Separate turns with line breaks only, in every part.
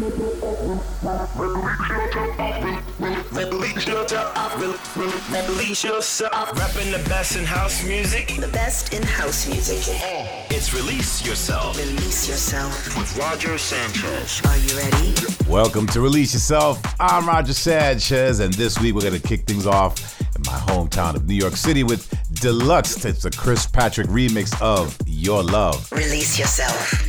Release yourself. Repping the best in house music.
The best in house music.
It's Release Yourself
Release yourself.
with Roger Sanchez.
Are you ready?
Welcome to Release Yourself. I'm Roger Sanchez, and this week we're to kick things off in my hometown of New York City with Deluxe. It's a Chris Patrick remix of Your Love.
Release yourself.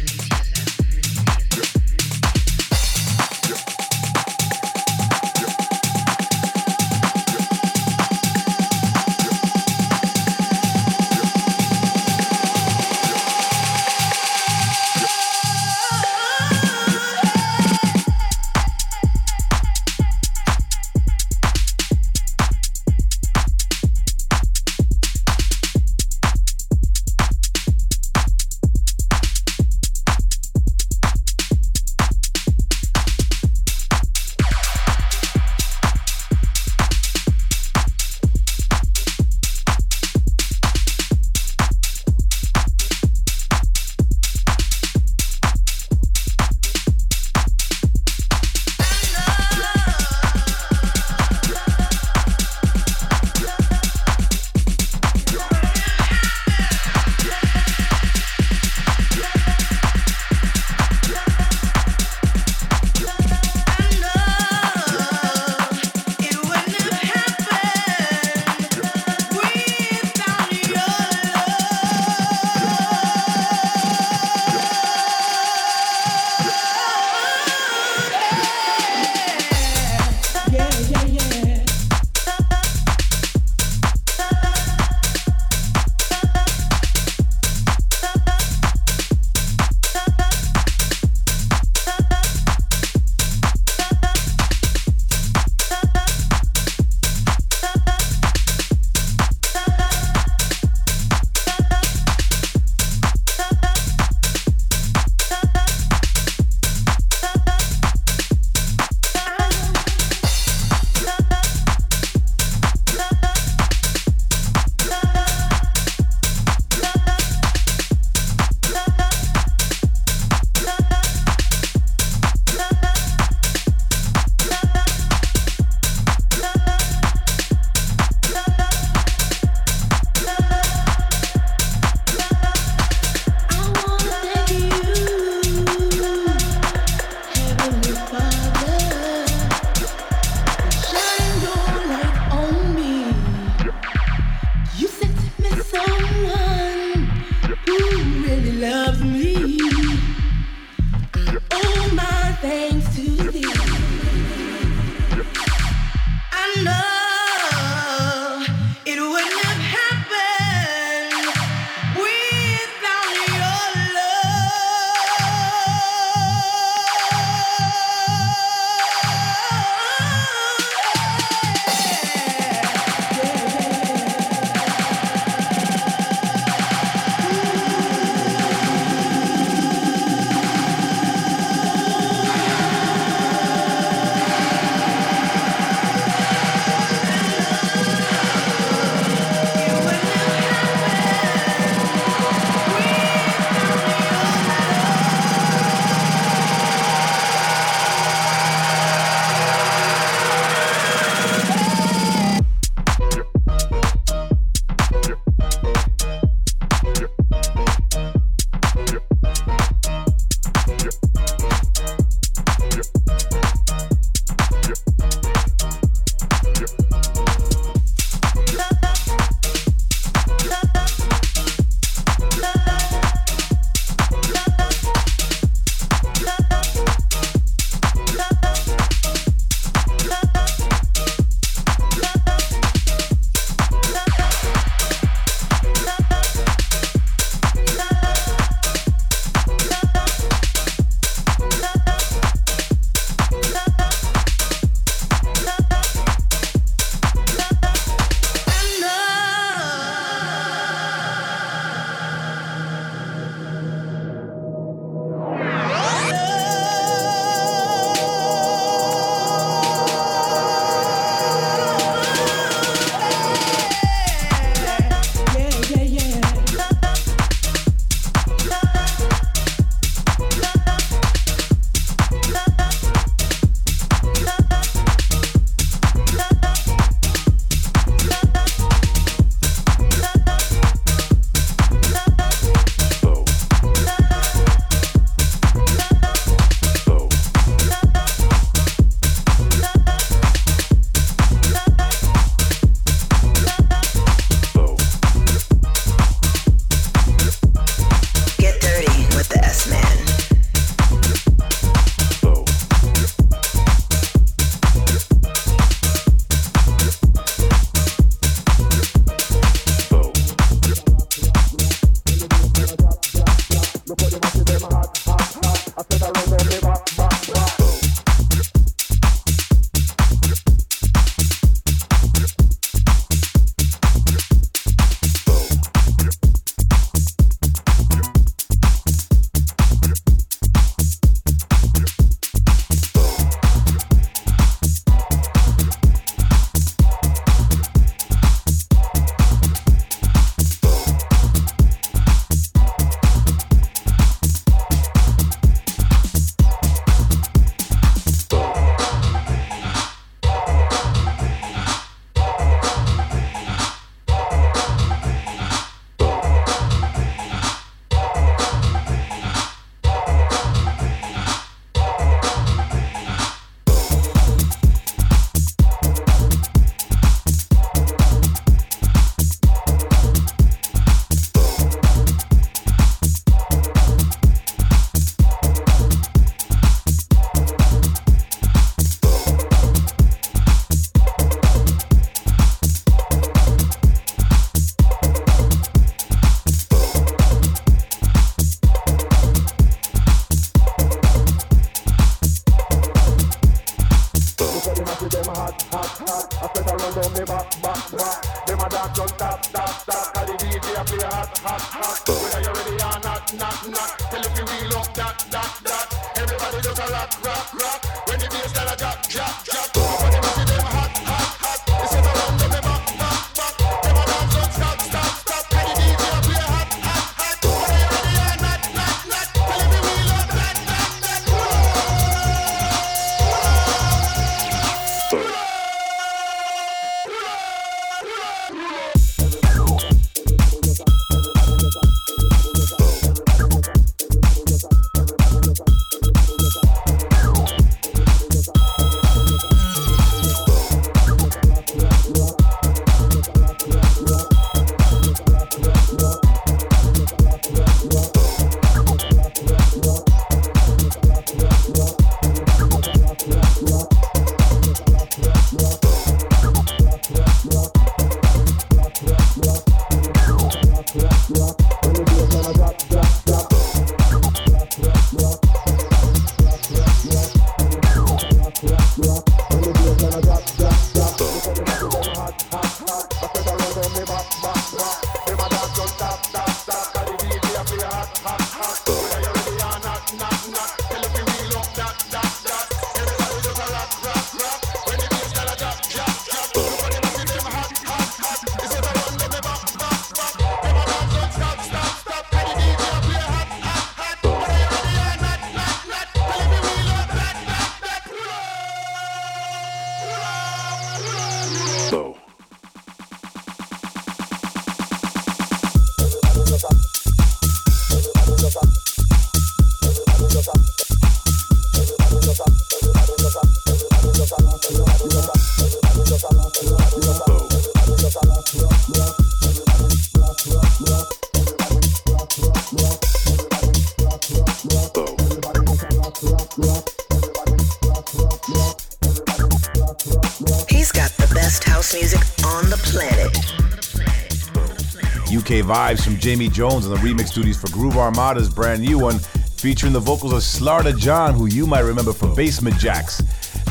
Vibes from Jamie Jones and the remix duties for Groove Armada's brand new one, featuring the vocals of Slarta John, who you might remember from Basement Jaxx.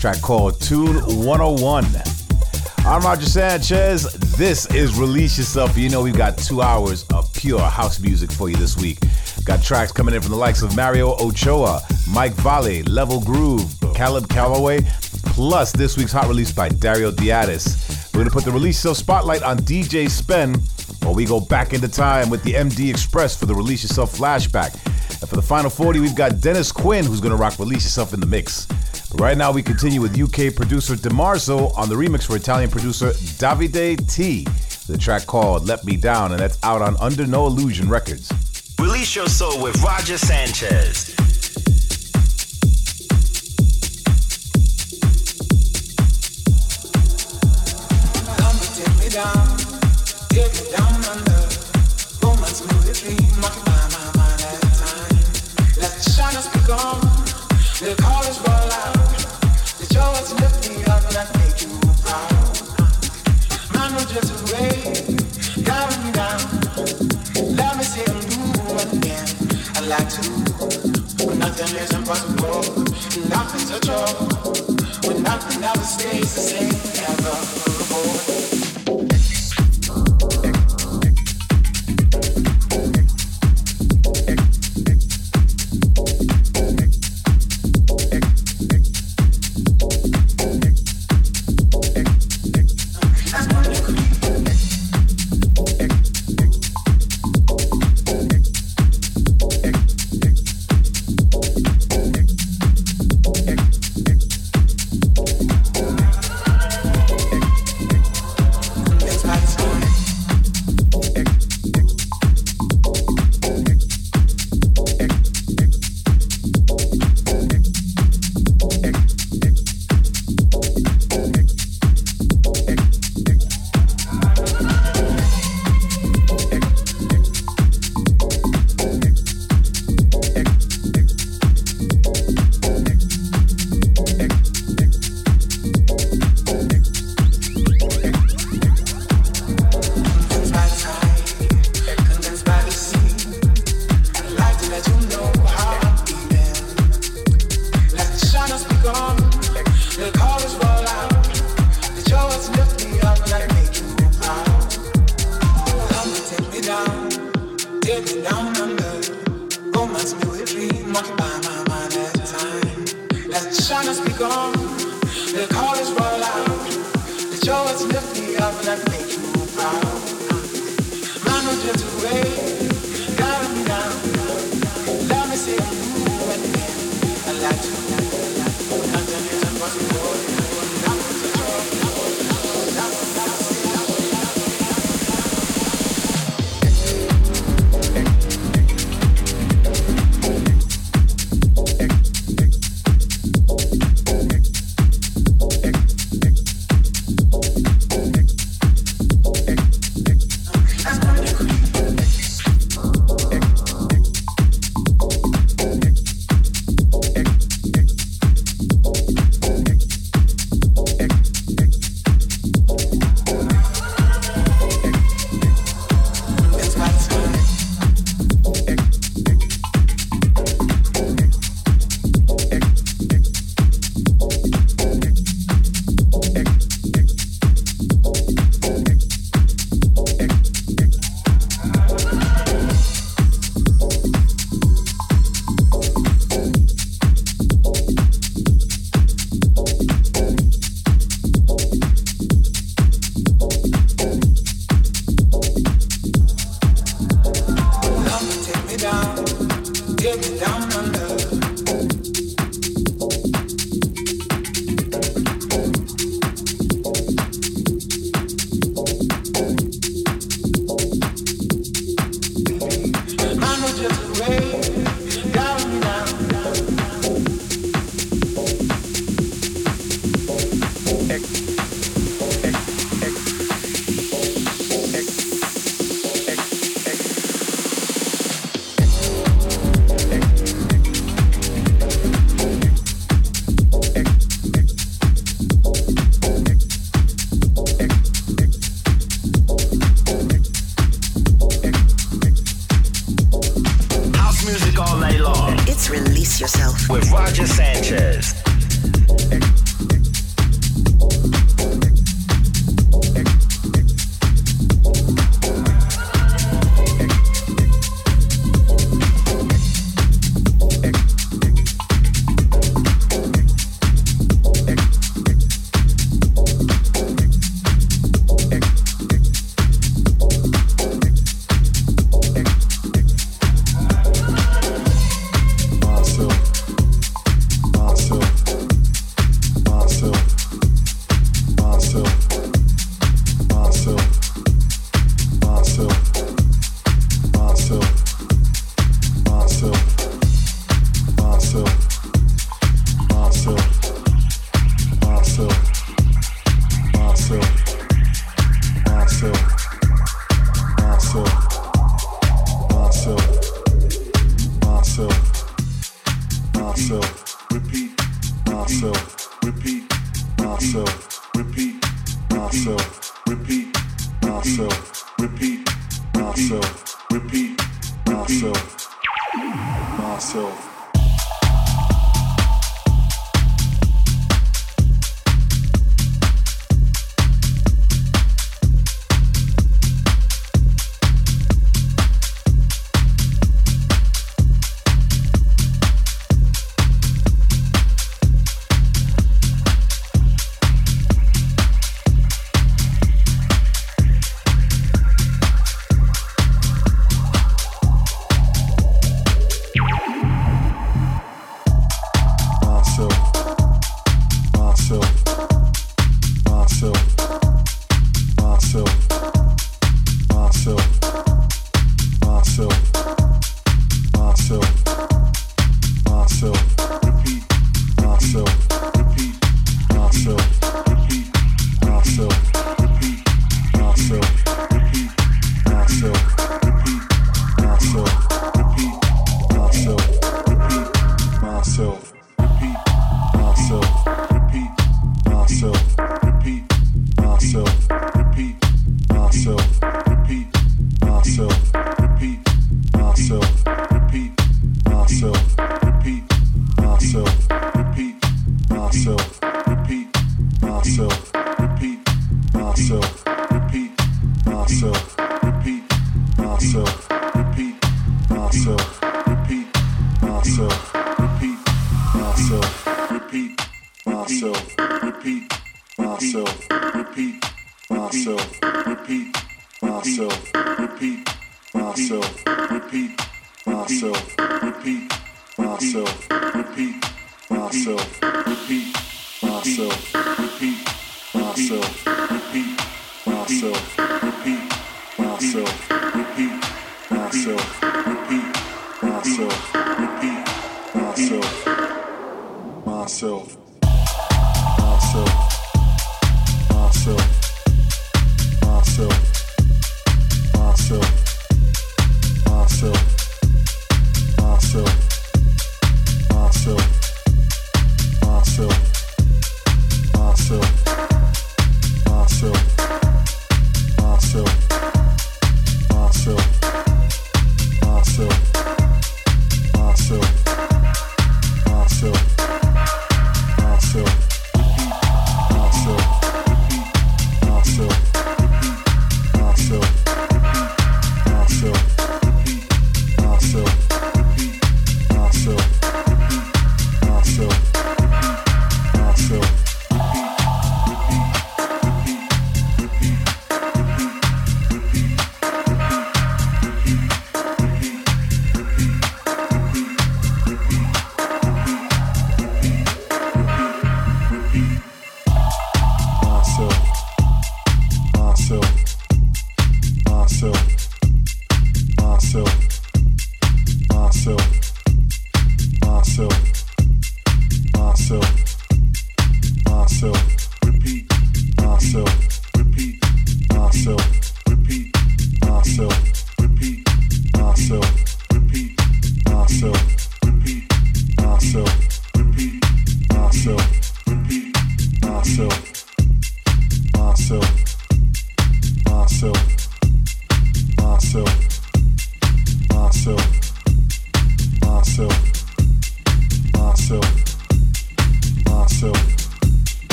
Track called Tune 101. I'm Roger Sanchez. This is Release Yourself. You know we've got two hours of pure house music for you this week. Got tracks coming in from the likes of Mario Ochoa, Mike Valley, Level Groove, Caleb Calloway, plus this week's hot release by Dario D'Attis. We're gonna put the Release Yourself spotlight on DJ Spen we go back into time with the MD X-Spress for the Release Yourself flashback. And for the final 40, we've got Dennis Quinn who's gonna rock Release Yourself in the mix. But right now, we continue with UK producer DeMarzo on the remix for Italian producer Davide T. The track called Let Me Down, and that's out on Under No Illusion Records.
Release your soul with Roger Sanchez.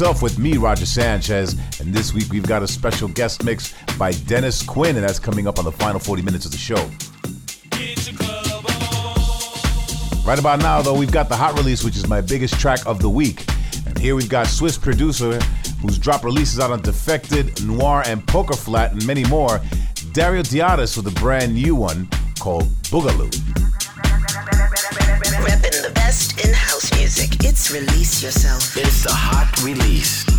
Yourself with me, Roger Sanchez. And this week we've got a special guest mix by Dennis Quinn, and that's coming up on the final 40 minutes of the show. Right about now, though, we've got the hot release, which is my biggest track of the week. And here we've got Swiss producer who's dropped releases out on Defected, Noir, and Poker Flat, and many more. Dario D'Attis with a brand new one called Boogaloo.
Release Yourself.
It's the hot release.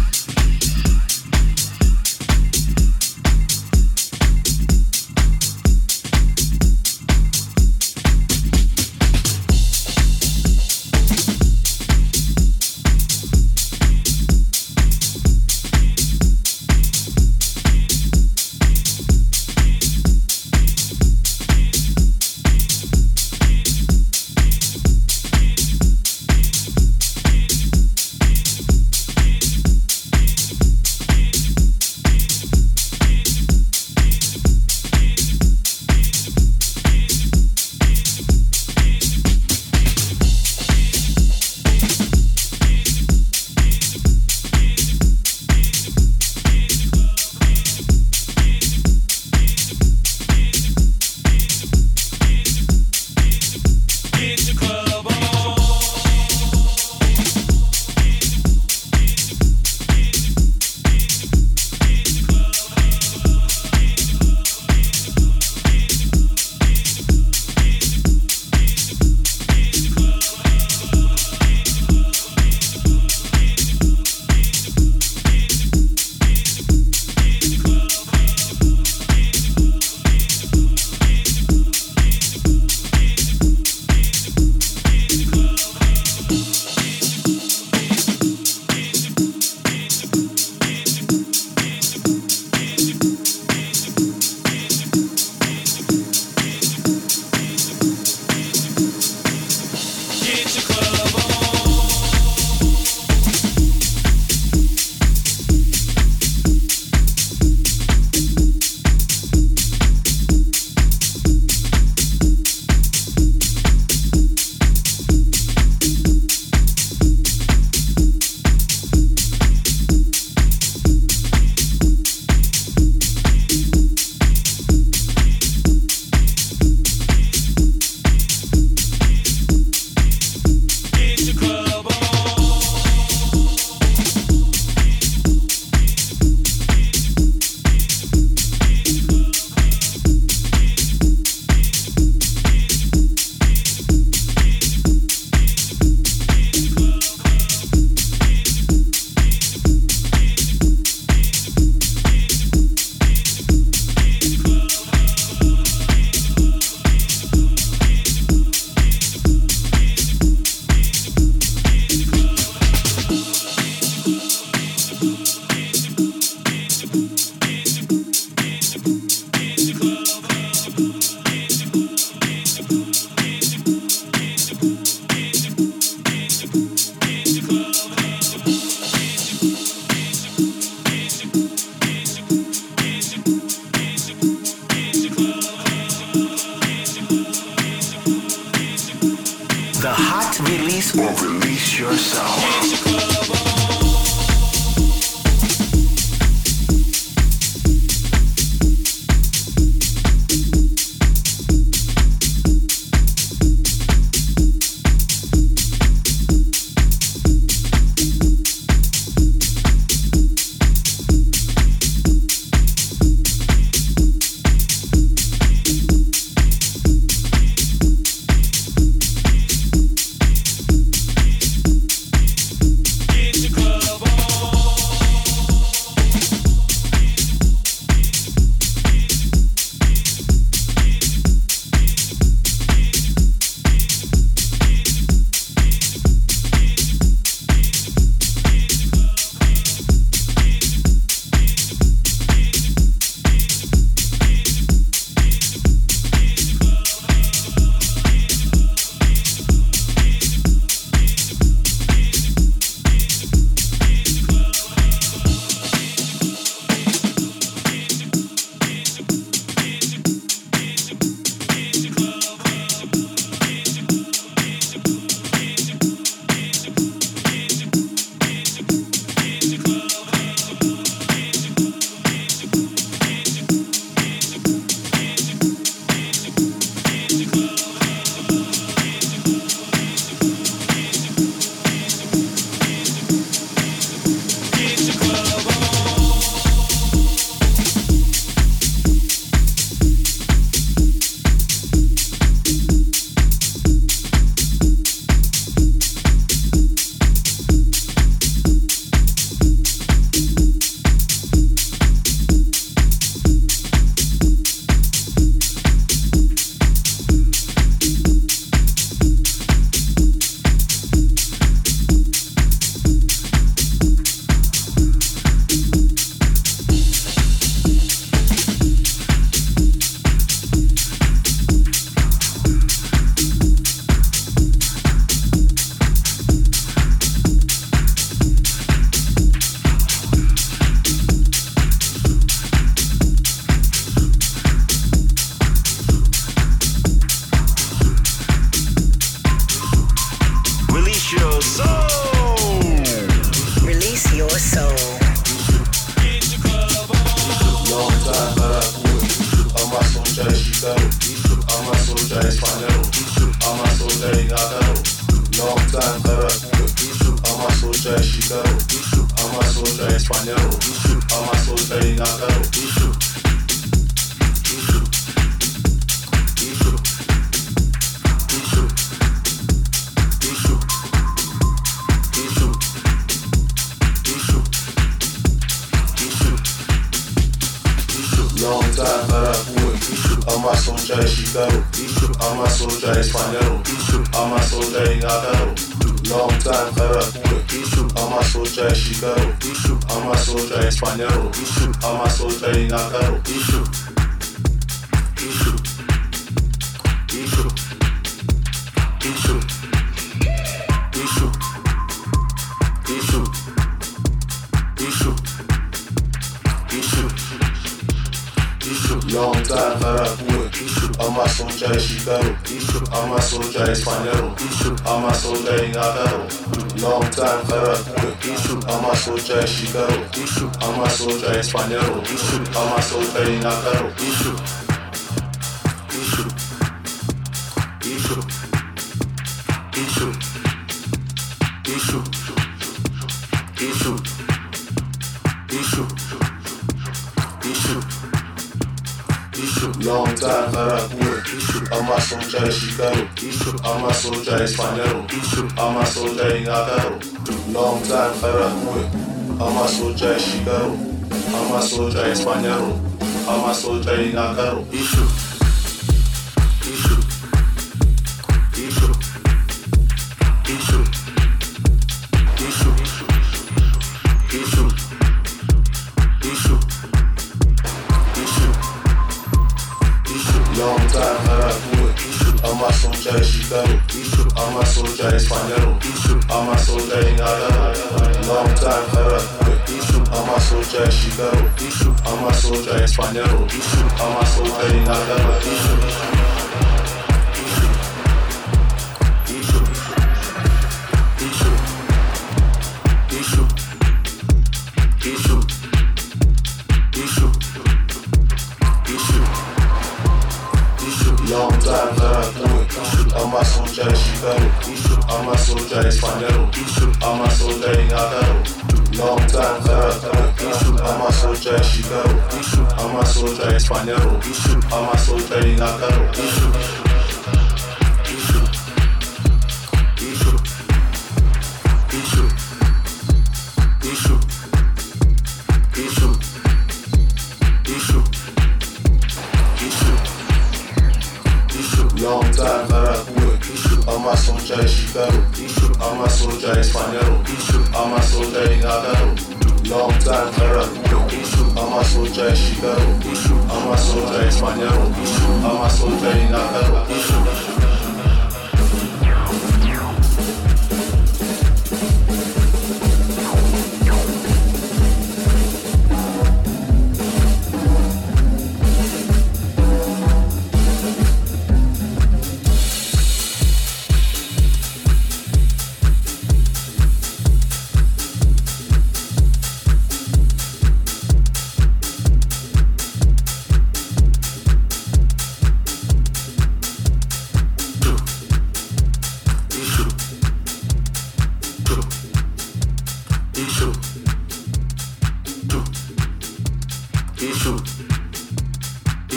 panero, oh, isu, amasso peri na caro, oh, isu, isu, isu, isu, isu, isu, isu, isu, isu, long time caraculo, isu, amasso já é chicaro, isu, amasso já é panero, isu, amasso já é na caro, long time caraculo, amasso já é chicaro. I'm a soldier in Spanish. I'm a soldier in Ixo.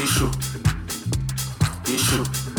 isso. Isso.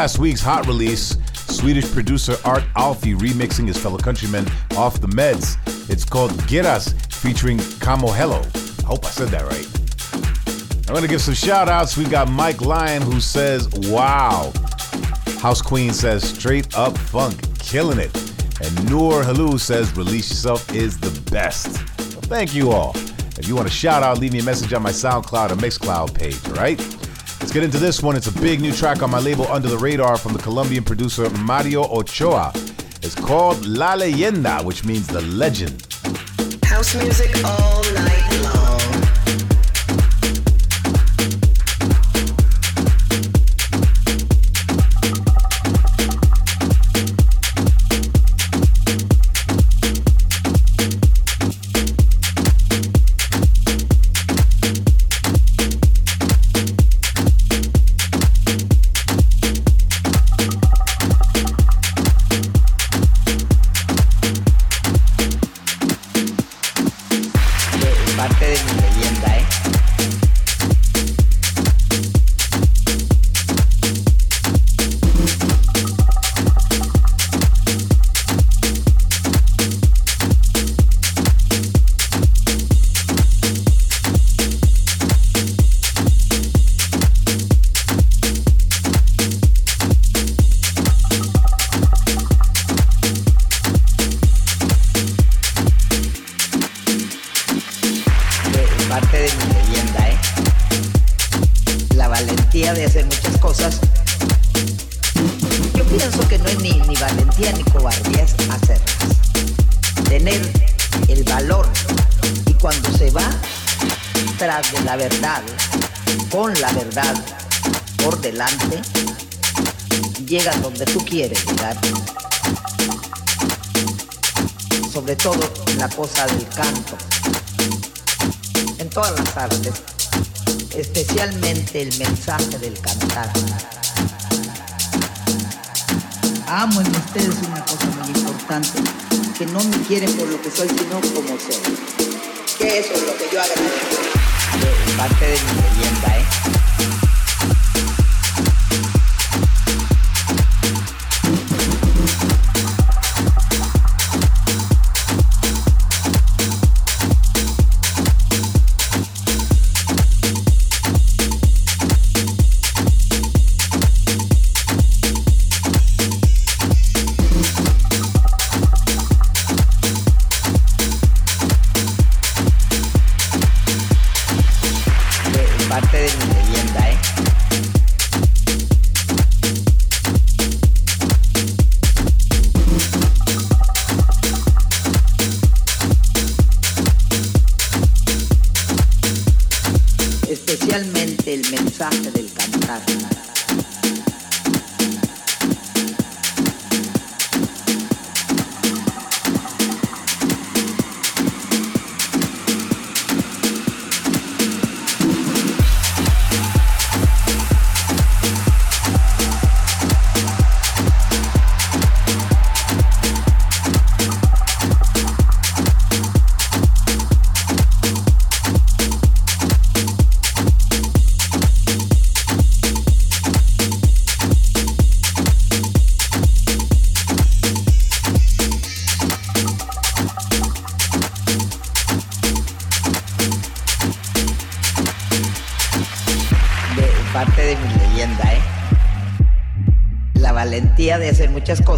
Last week's hot release, Swedish producer Art Alfie remixing his fellow countrymen off the meds. It's called Get Us, featuring Camo Hello. I hope I said that right. I'm gonna give some shout outs. We got Mike Lyon who says, Wow. House Queen says, Straight up funk, killing it. And Noor Halu says, Release Yourself is the best. Well, thank you all. If you want a shout out, leave me a message on my SoundCloud or Mixcloud page, all right? Let's get into this one. It's a big new track on my label Under the Radar from the Colombian producer Mario Ochoa. It's called La Leyenda, which means the legend.
House music all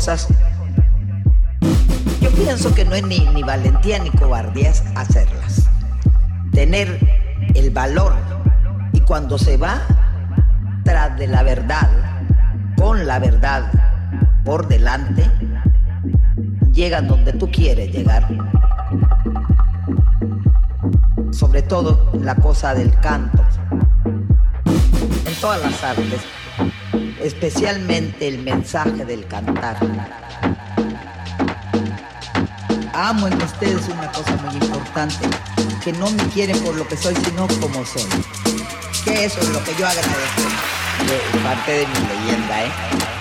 cosas. Mensaje del cantar. Amo en ustedes una cosa muy importante, que no me quieren por lo que soy, sino como soy. Que eso es lo que yo agradezco. De parte de mi leyenda, ¿eh?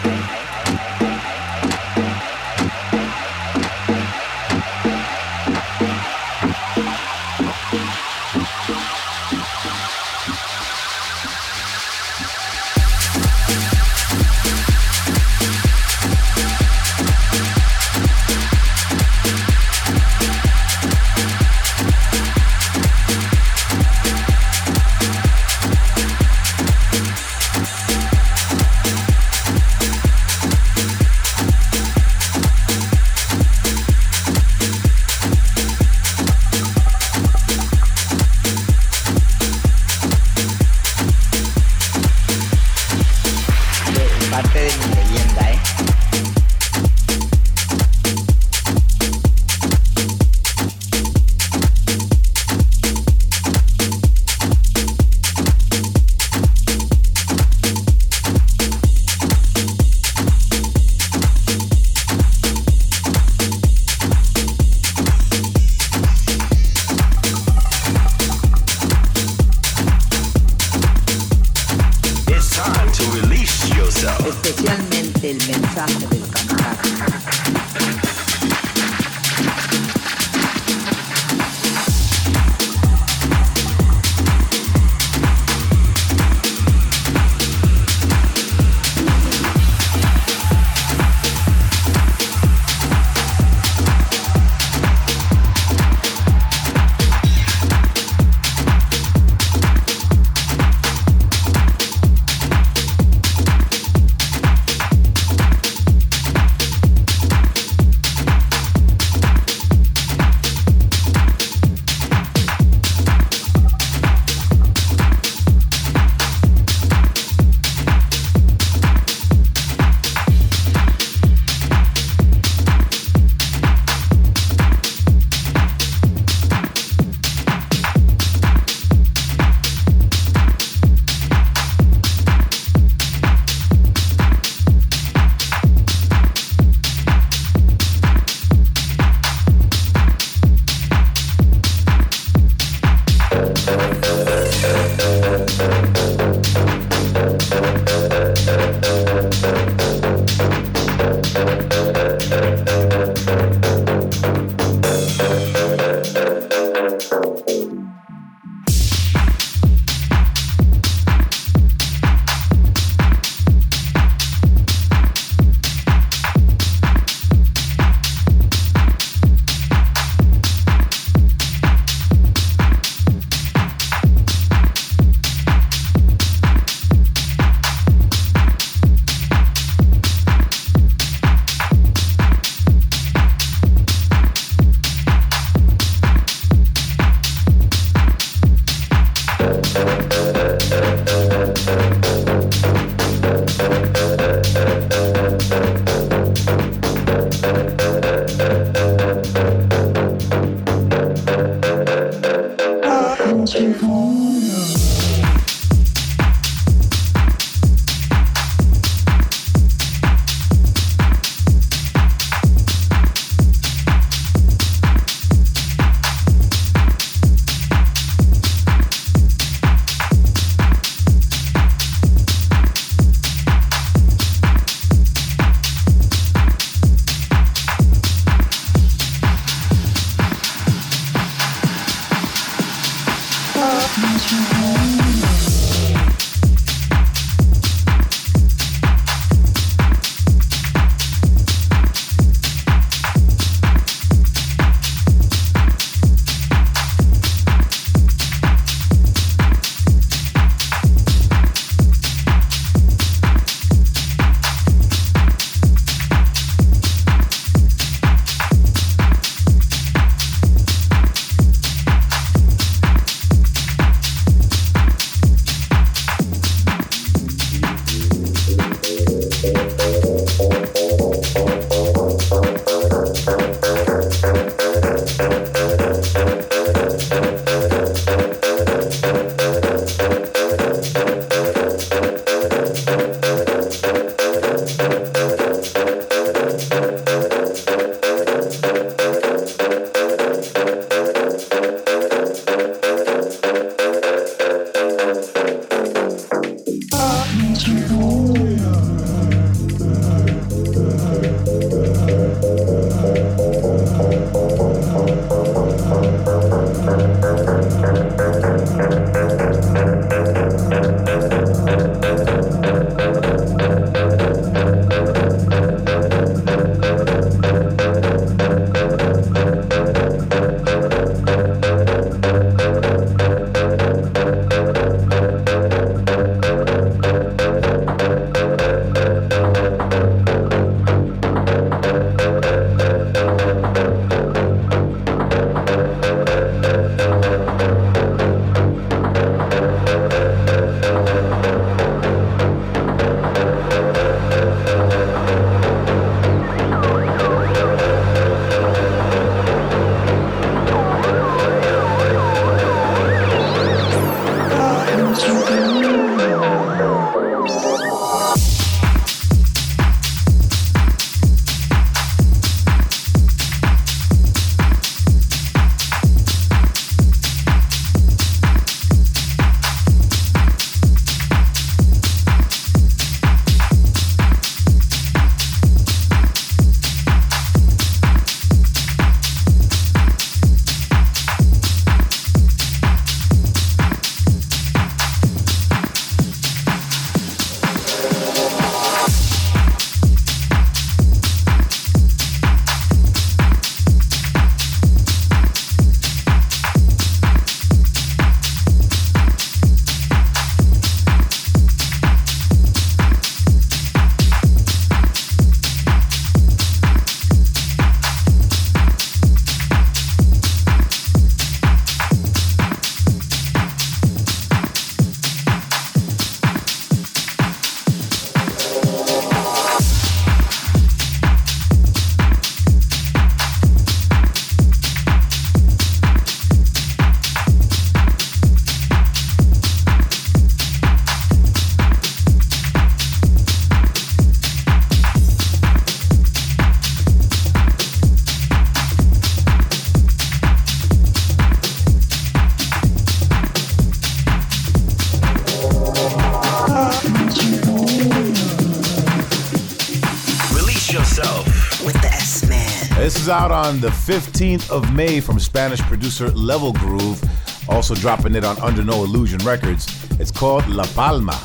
Out on the 15th of May from Spanish producer Level Groove, also dropping it on Under No Illusion Records. It's called La Palma.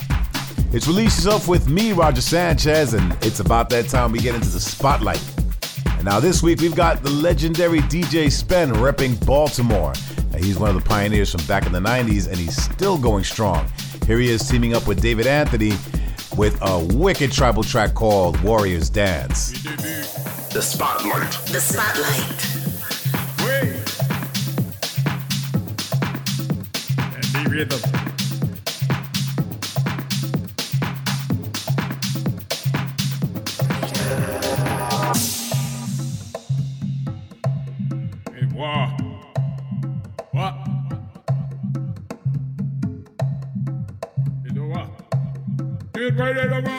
It's released itself with me, Roger Sanchez, and it's about that time we get into the spotlight. And now this week we've got the legendary DJ Spen repping Baltimore. Now, he's one of the pioneers from back in the 90s, and he's still going strong. Here he is teaming up with David Anthony with a wicked tribal track called Warriors Dance.
The Spotlight.
The Spotlight.
Wait. And the rhythm. Hey, what? What? You know what? Get ready to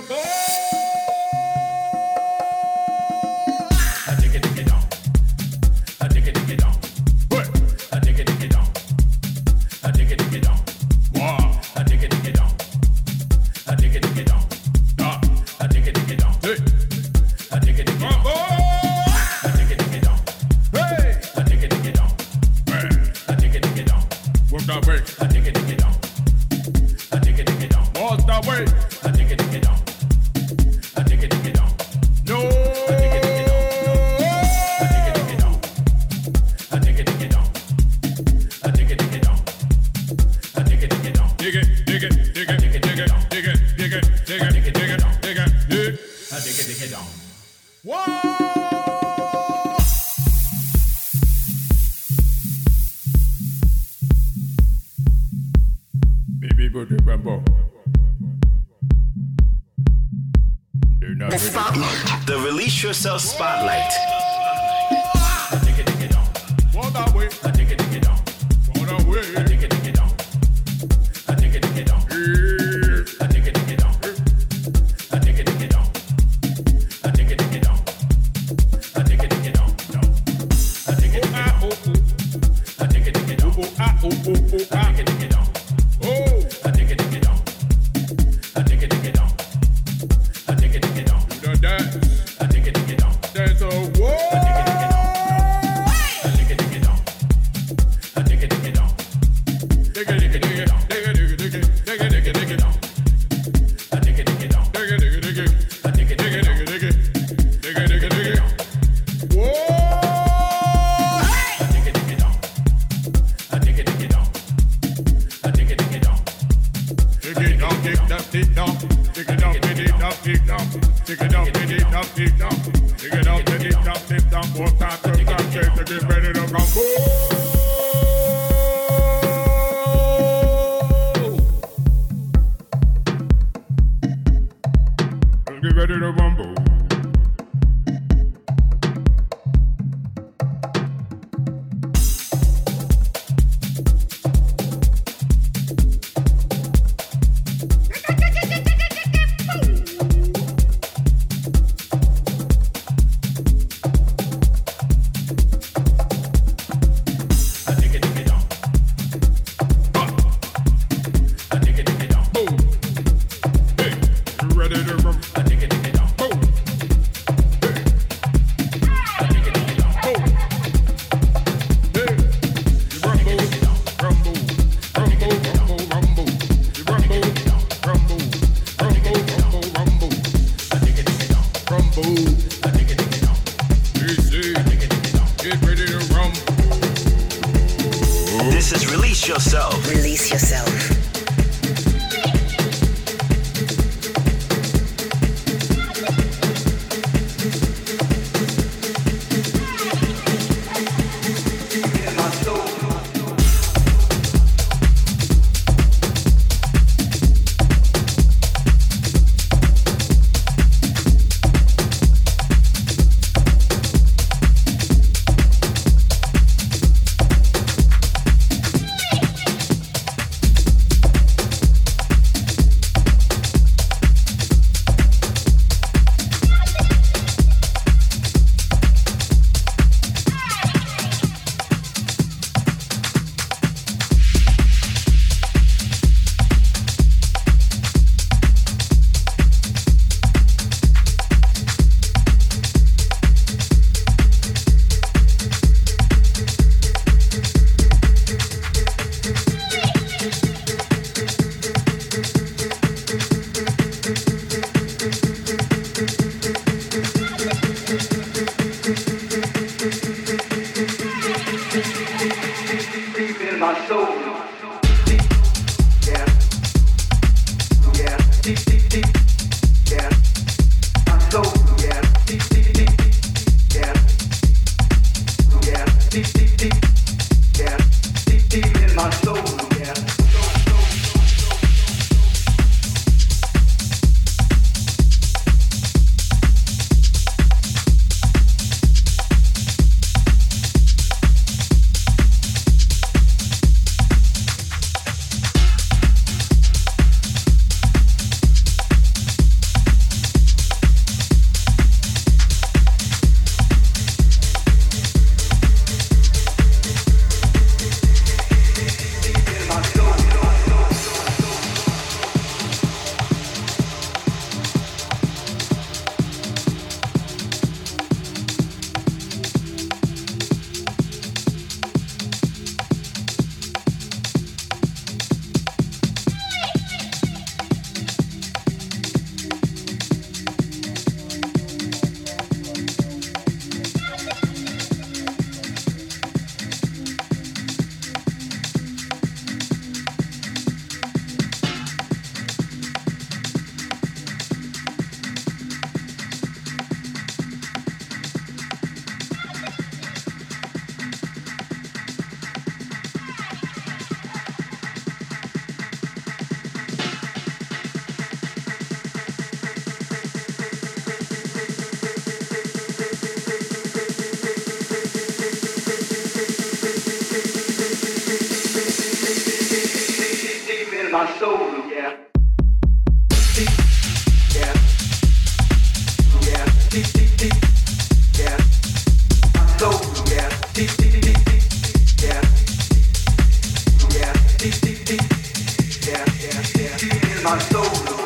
my soul.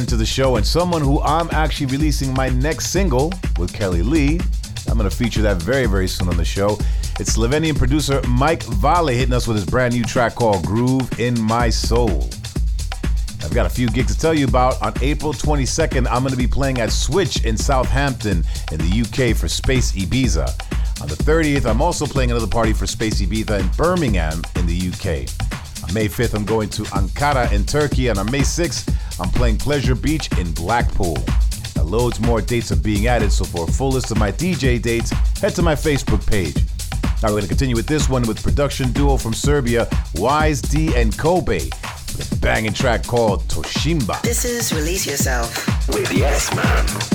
Friend to the show and someone who I'm actually releasing my next single with Kelly Lee. I'm going to feature that very, very soon on the show. It's Slovenian producer Mike Vale hitting us with his brand new track called Groove in My Soul. I've got a few gigs to tell you about. On April 22nd, I'm going to be playing at Switch in Southampton in the UK for Space Ibiza. On the 30th, I'm also playing another party for Space Ibiza in Birmingham in the UK. On May 5th, I'm going to Ankara in Turkey, and on May 6th, I'm playing Pleasure Beach in Blackpool. Now, loads more dates are being added, so for a full list of my DJ dates, head to my Facebook page. Now, we're going to continue with this one with production duo from Serbia, Wise D and Kobe, with a banging track called Toshimba.
This is Release Yourself
with Yes Man.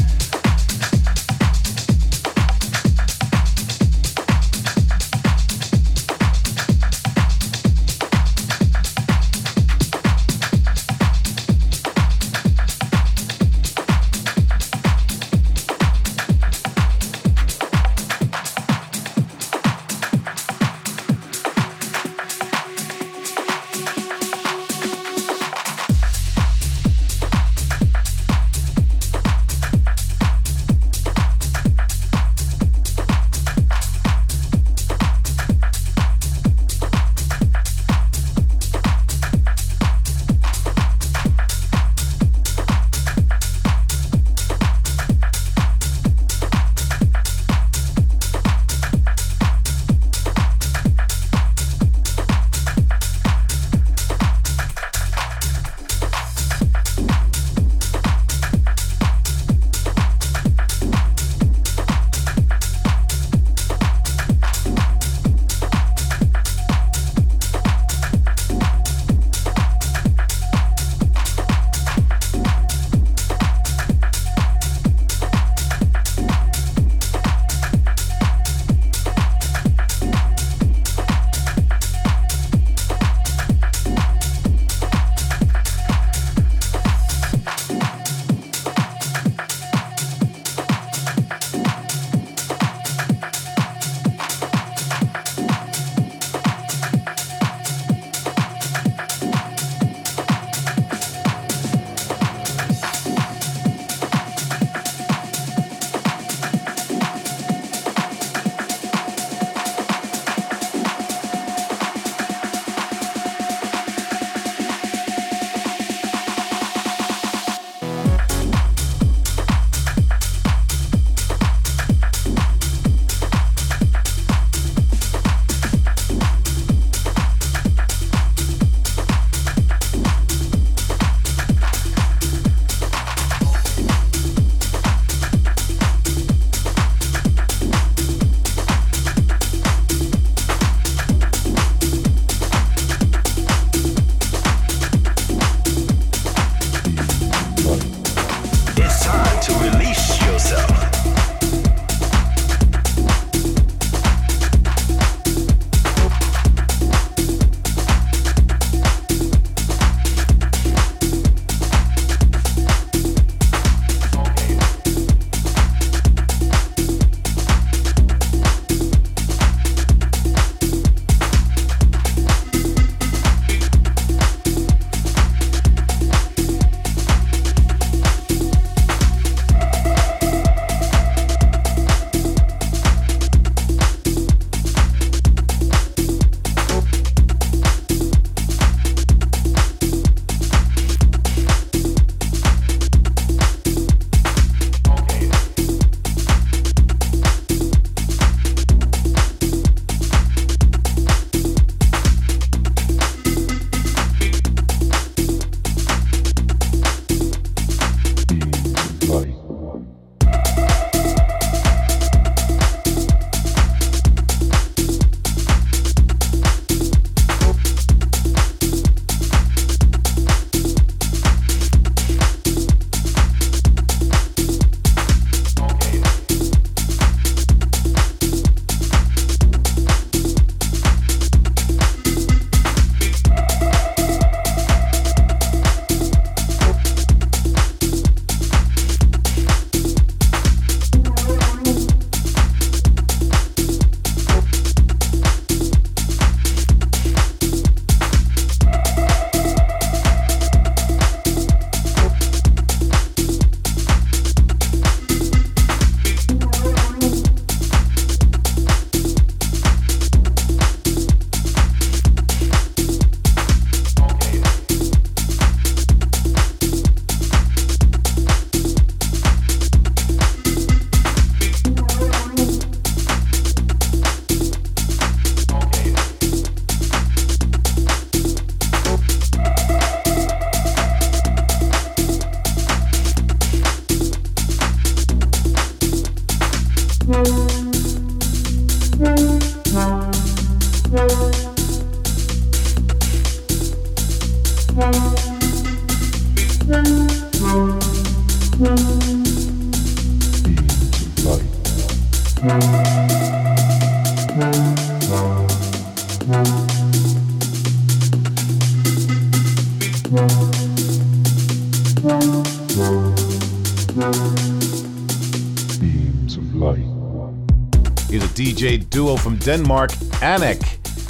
Denmark, Anik,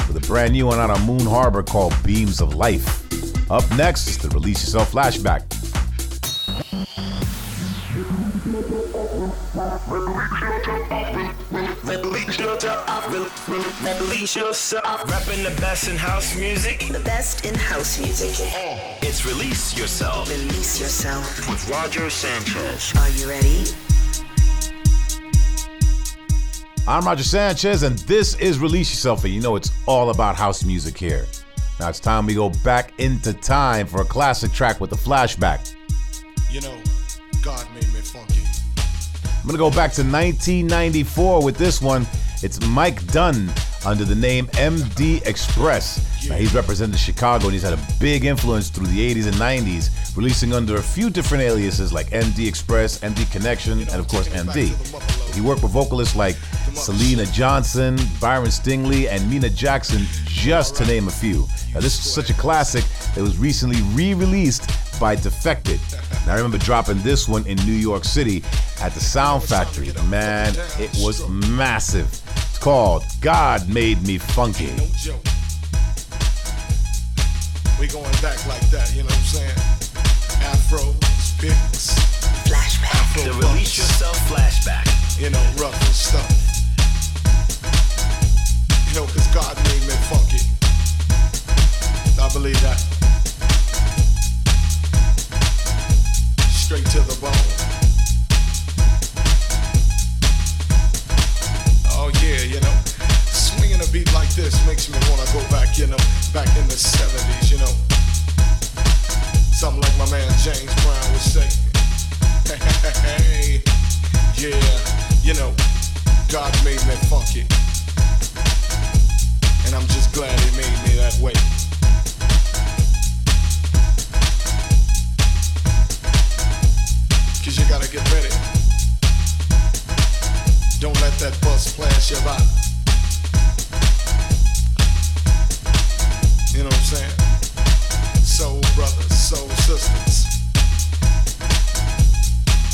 with a brand new one out on Moon Harbour called Beams of Life. Up next is the Release Yourself flashback.
Release yourself. Repping the best in house music.
The best in house music.
It's Release Yourself
Release yourself.
with Roger Sanchez.
Are you ready?
I'm Roger Sanchez, and this is Release Yourself, and you know it's all about house music here. Now it's time we go back into time for a classic track with a flashback.
You know, God made me funky.
I'm gonna go back to 1994 with this one. It's Mike Dunn under the name MD X-Spress. Now he's represented Chicago and he's had a big influence through the 80s and 90s, releasing under a few different aliases like MD X-Spress, MD Connection, and of course MD. He worked with vocalists like Selena Johnson, Byron Stingily, and Mina Jackson, just to name a few. Now this is such a classic that was recently re-released by Defected. Now I remember dropping this one in New York City at the Sound Factory. Man, it was massive. It's called God Made Me Funky.
No joke. We going back like that, you know what I'm saying? Afros, picks,
Flashback.
Afro
The Release Yourself flashback.
you know, rough and stuff. You know, cause God made me funky. I believe that. Straight to the bone. Oh yeah, you know, swinging a beat like this makes me wanna go back, you know, back in the 70s, you know. Something like my man James Brown would say. Hey, yeah, you know, God made me funky. And I'm just glad he made me that way. Cause you gotta get ready. Don't let that bus flash you by. You know what I'm saying? Soul brothers, soul sisters.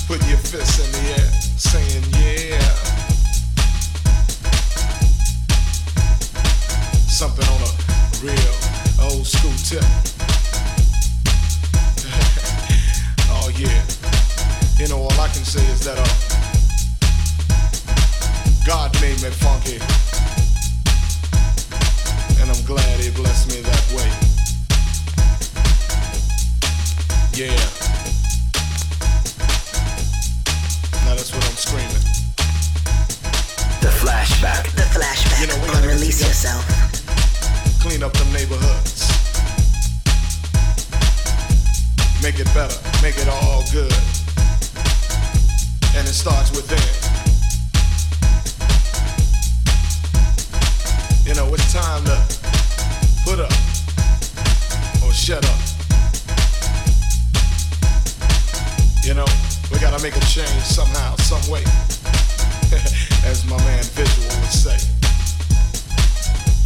Put your fists in the air, saying yeah. Something on a real old school tip. oh yeah. You know all I can say is that uh God made me funky. And I'm glad he blessed me that way. Yeah. Now that's what I'm screaming.
The flashback.
The flashback
You know, we
on
gotta
Release. Yourself.
Clean up them neighborhoods. Make it better, make it all good. And it starts within. You know, it's time to put up or shut up. You know, we gotta make a change somehow, some way. As my man Visual would say.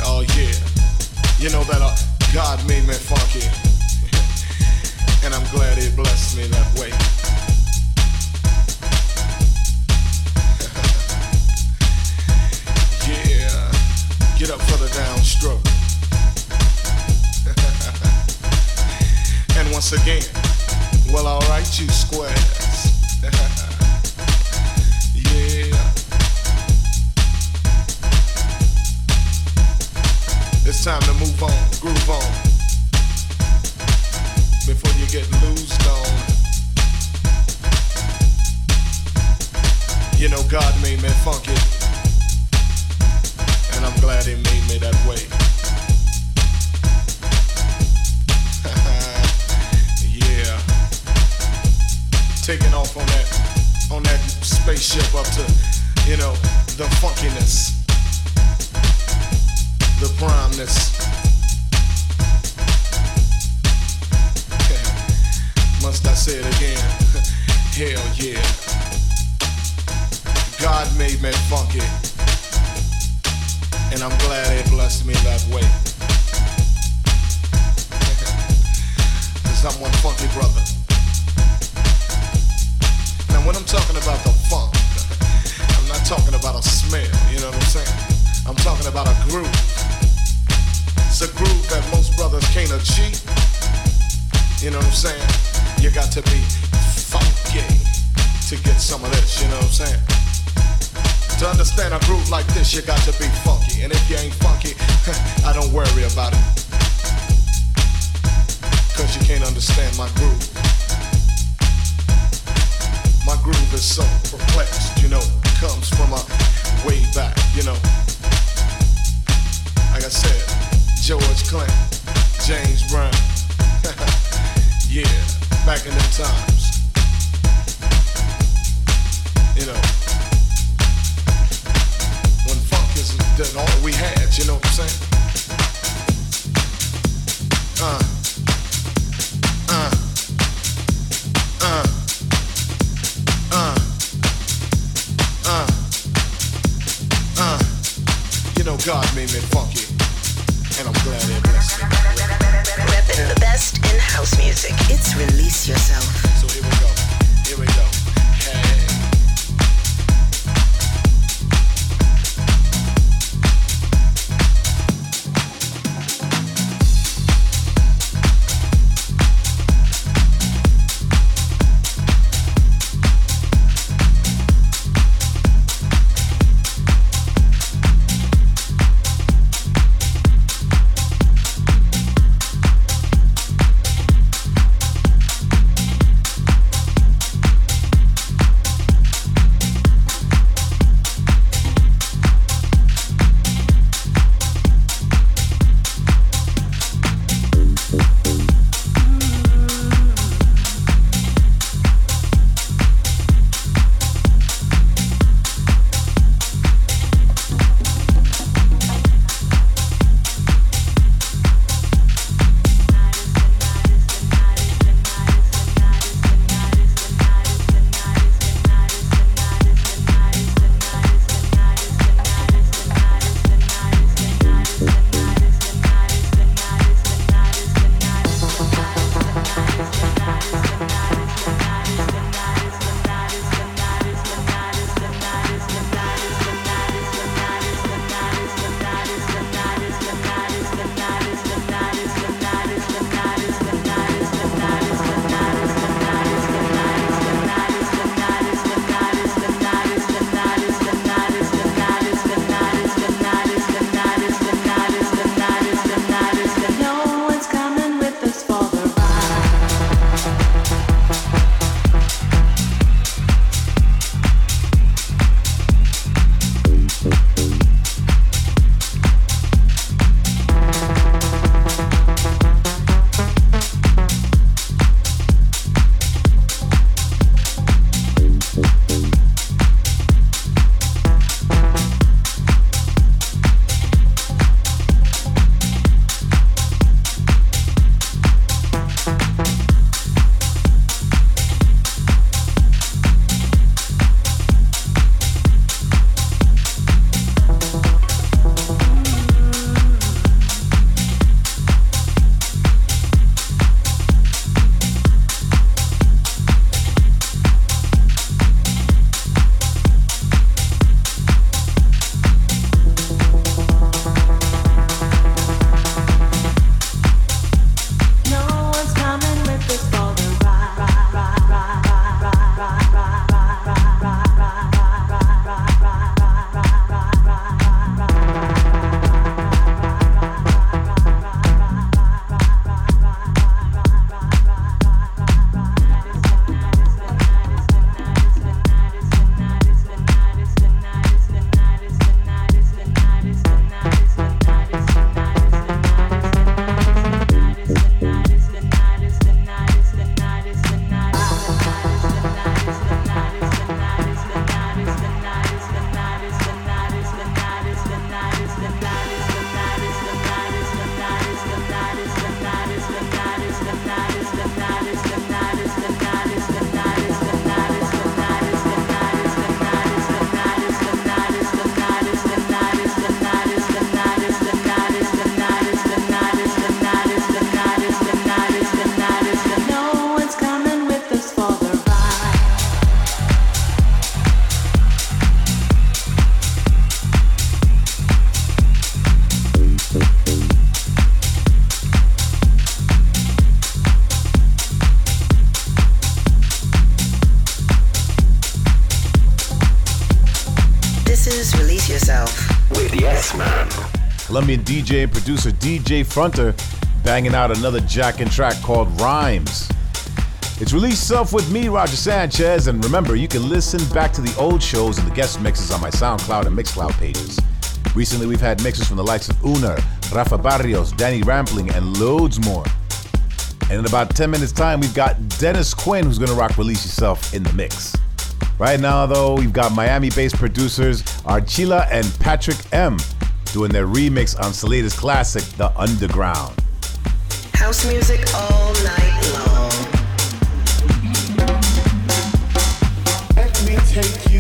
Oh yeah. You know that uh, God made me funky. and I'm glad he blessed me that way. Get up for the downstroke. and once again, well alright you squares.
DJ and producer DJ Fronter banging out another jacking track called Rhymes. It's Release Yourself with me, Roger Sanchez, and remember, you can listen back to the old shows and the guest mixes on my SoundCloud and Mixcloud pages. Recently, we've had mixes from the likes of Uner, Rafa Barrios, Danny Rampling, and loads more. And in about 10 minutes' time, we've got Dennis Quinn who's gonna rock Release Yourself in the mix. Right now, though, we've got Miami based producers Archila and Patrick M doing their remix on Saleda's classic, The Underground.
House music all night long.
Let me take you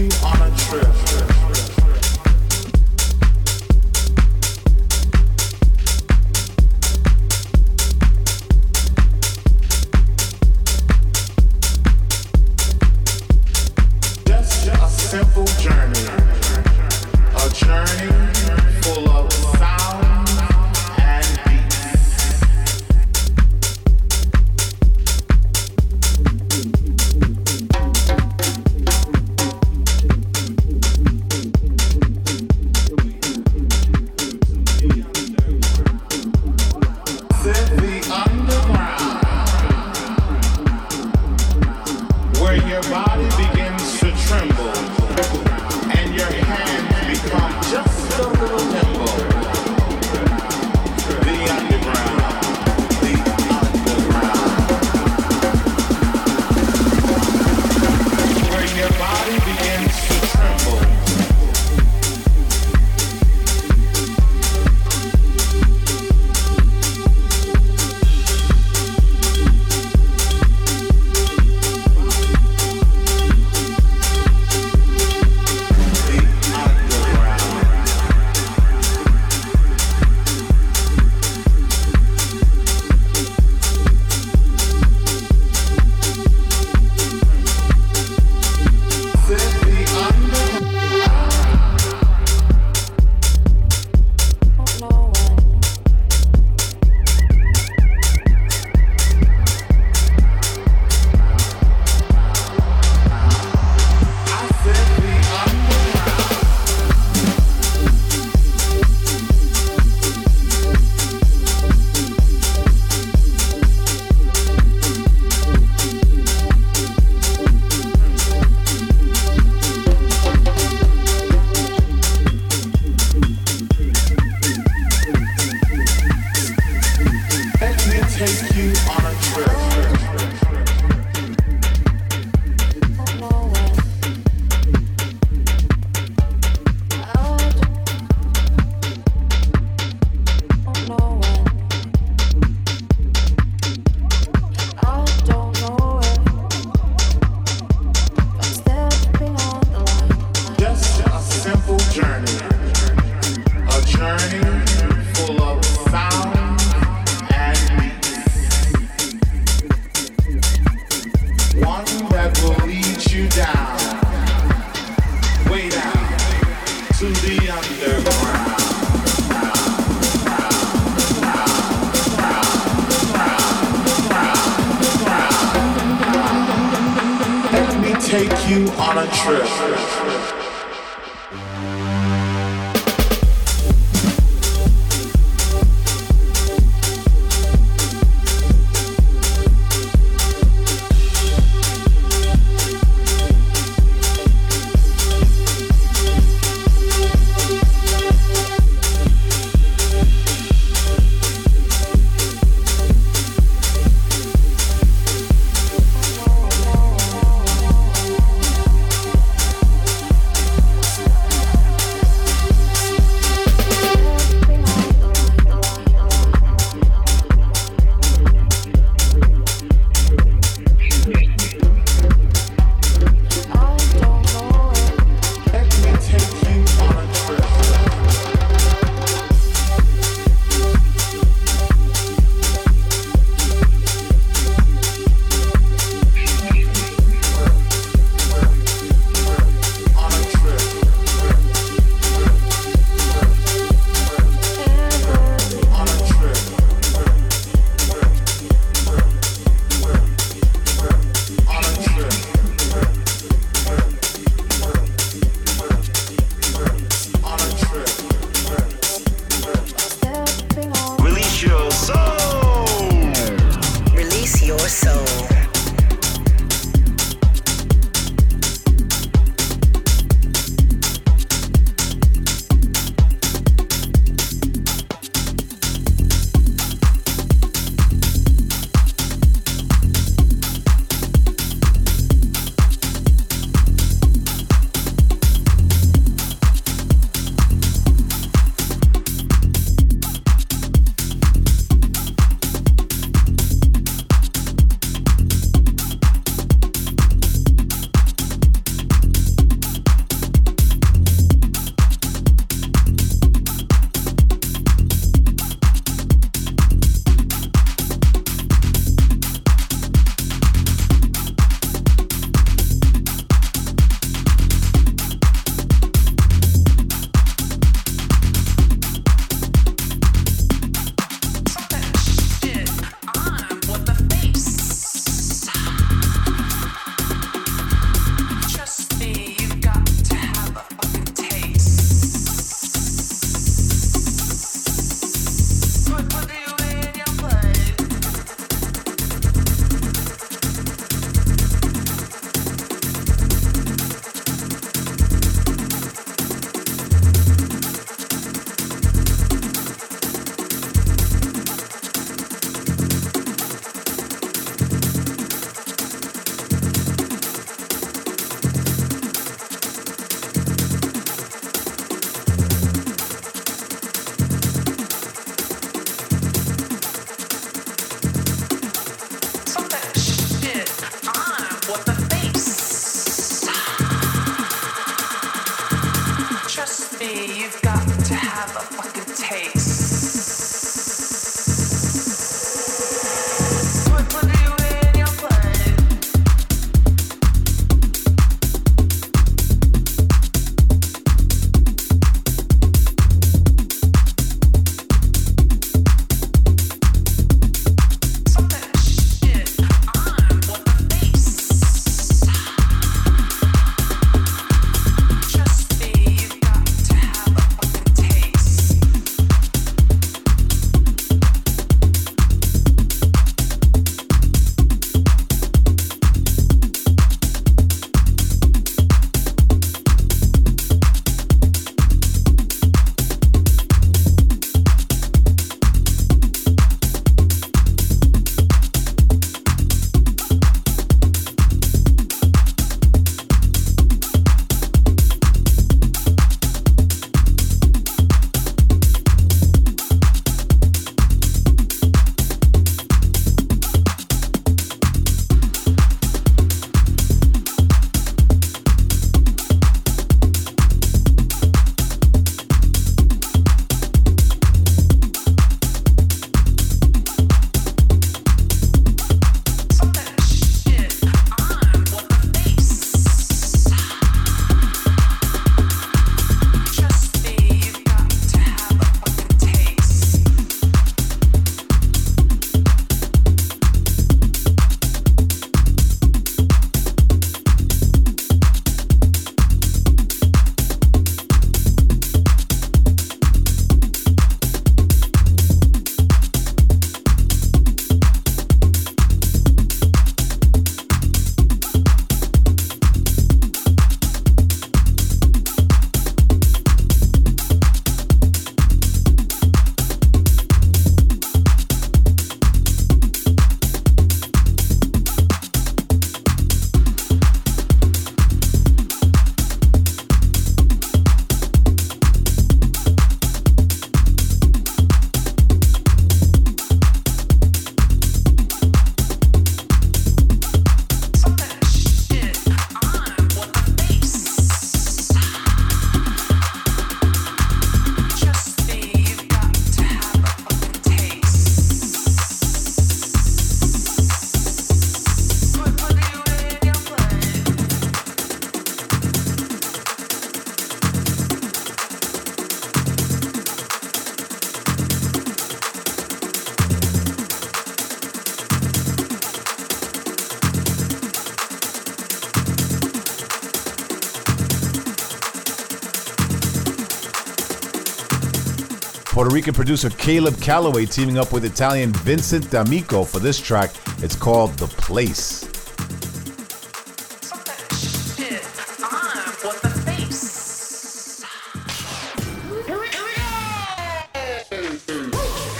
Puerto Rican producer Caleb Calloway teaming up with Italian Vincent D'Amico for this track. It's called The Place.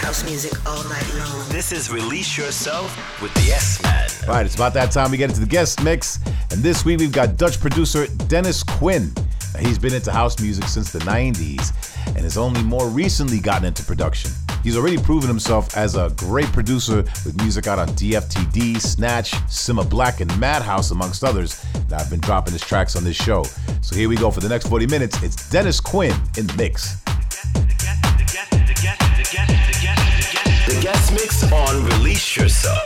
House music all night long.
This is Release Yourself with the S Man.
All right, it's about that time we get into the guest mix. And this week we've got Dutch producer Dennis Quinn. Now, he's been into house music since the 90s and has only more recently gotten into production. He's already proven himself as a great producer with music out on DFTD, Snatch, Simma Black, and Madhouse, amongst others. And I've been dropping his tracks on this show. So here we go for the next 40 minutes. It's Dennis Quinn in the mix.
The guest mix on Release Yourself.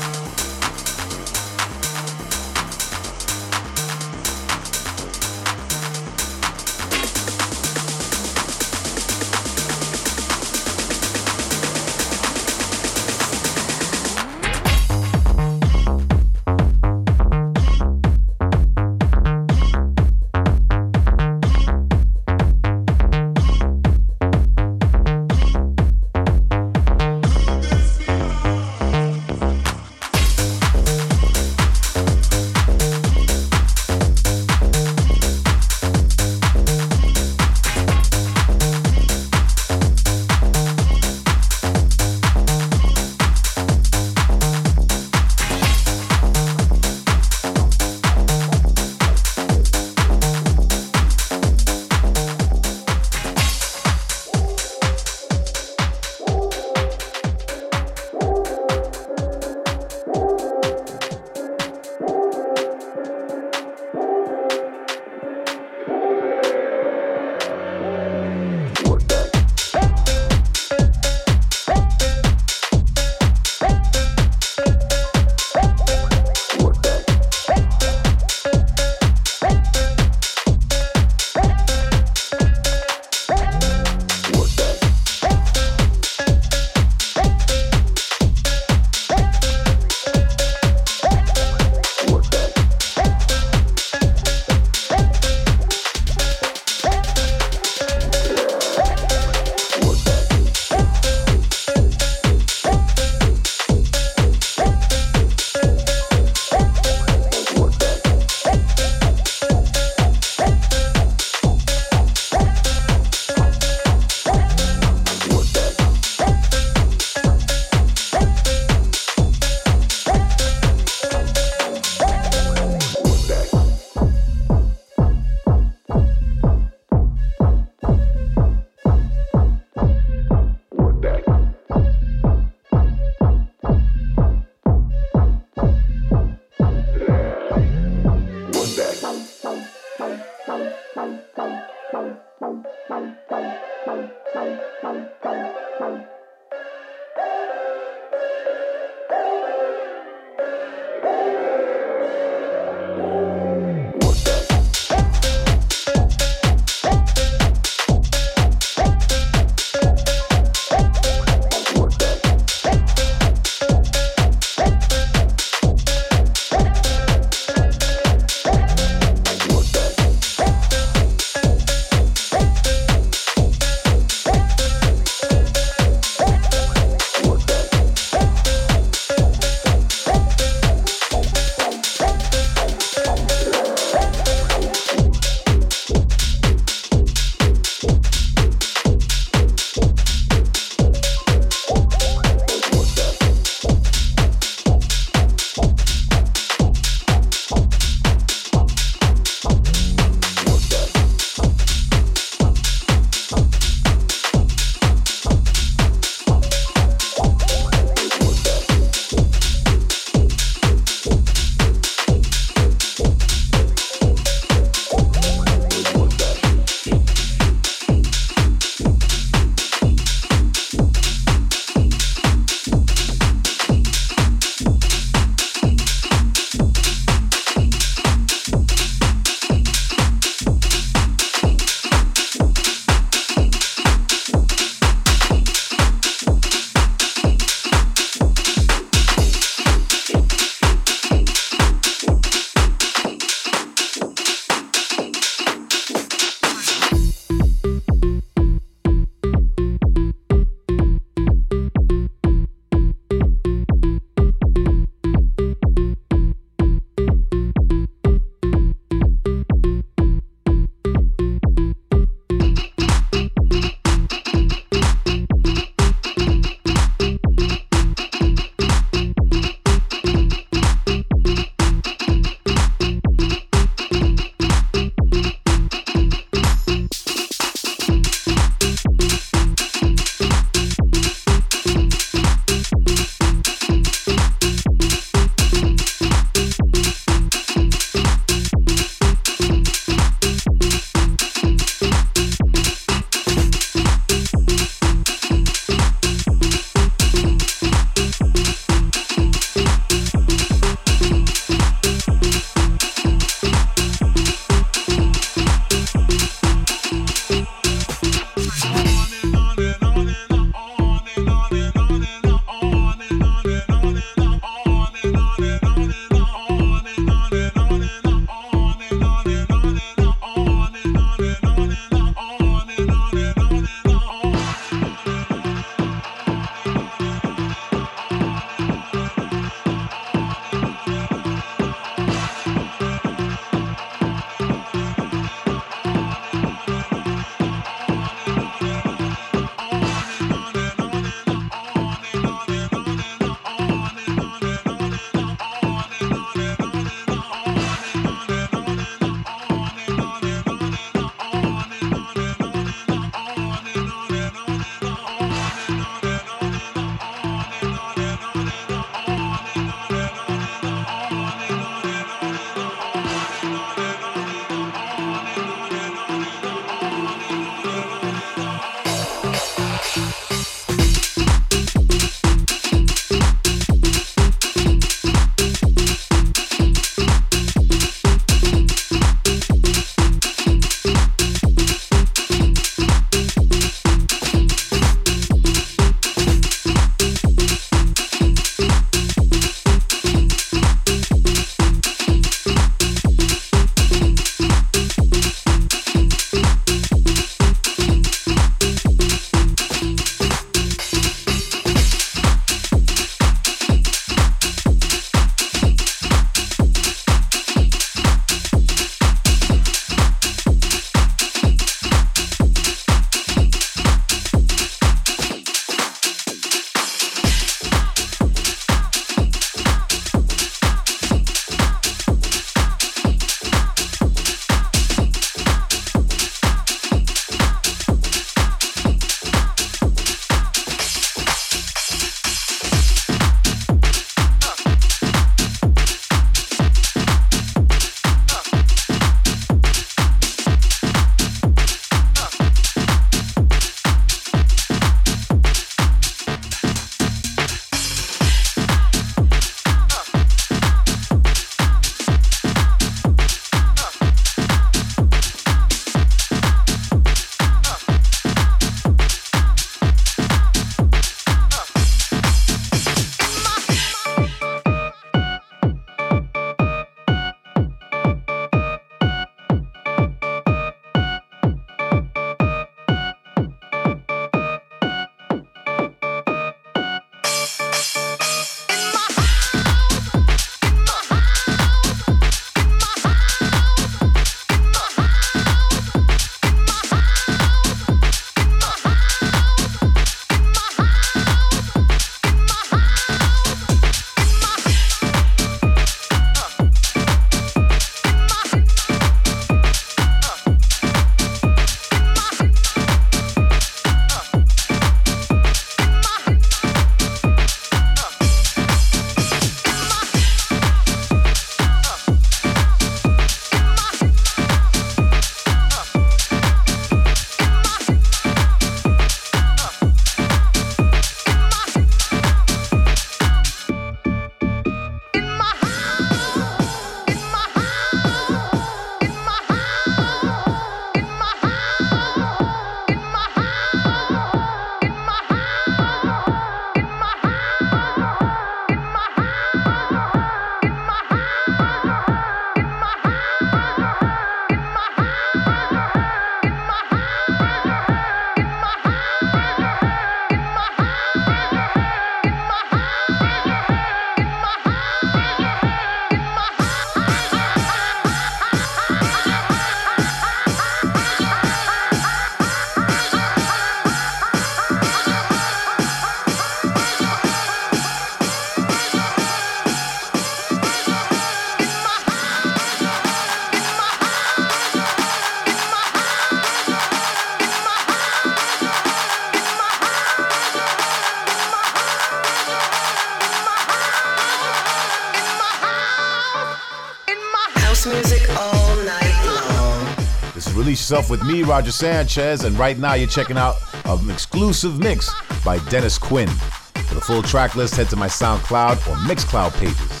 Yourself with me, Roger Sanchez, and right now you're checking out an exclusive mix by Dennis Quin. For the full track list, head to my SoundCloud or Mixcloud pages.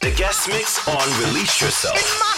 The guest mix on Release Yourself.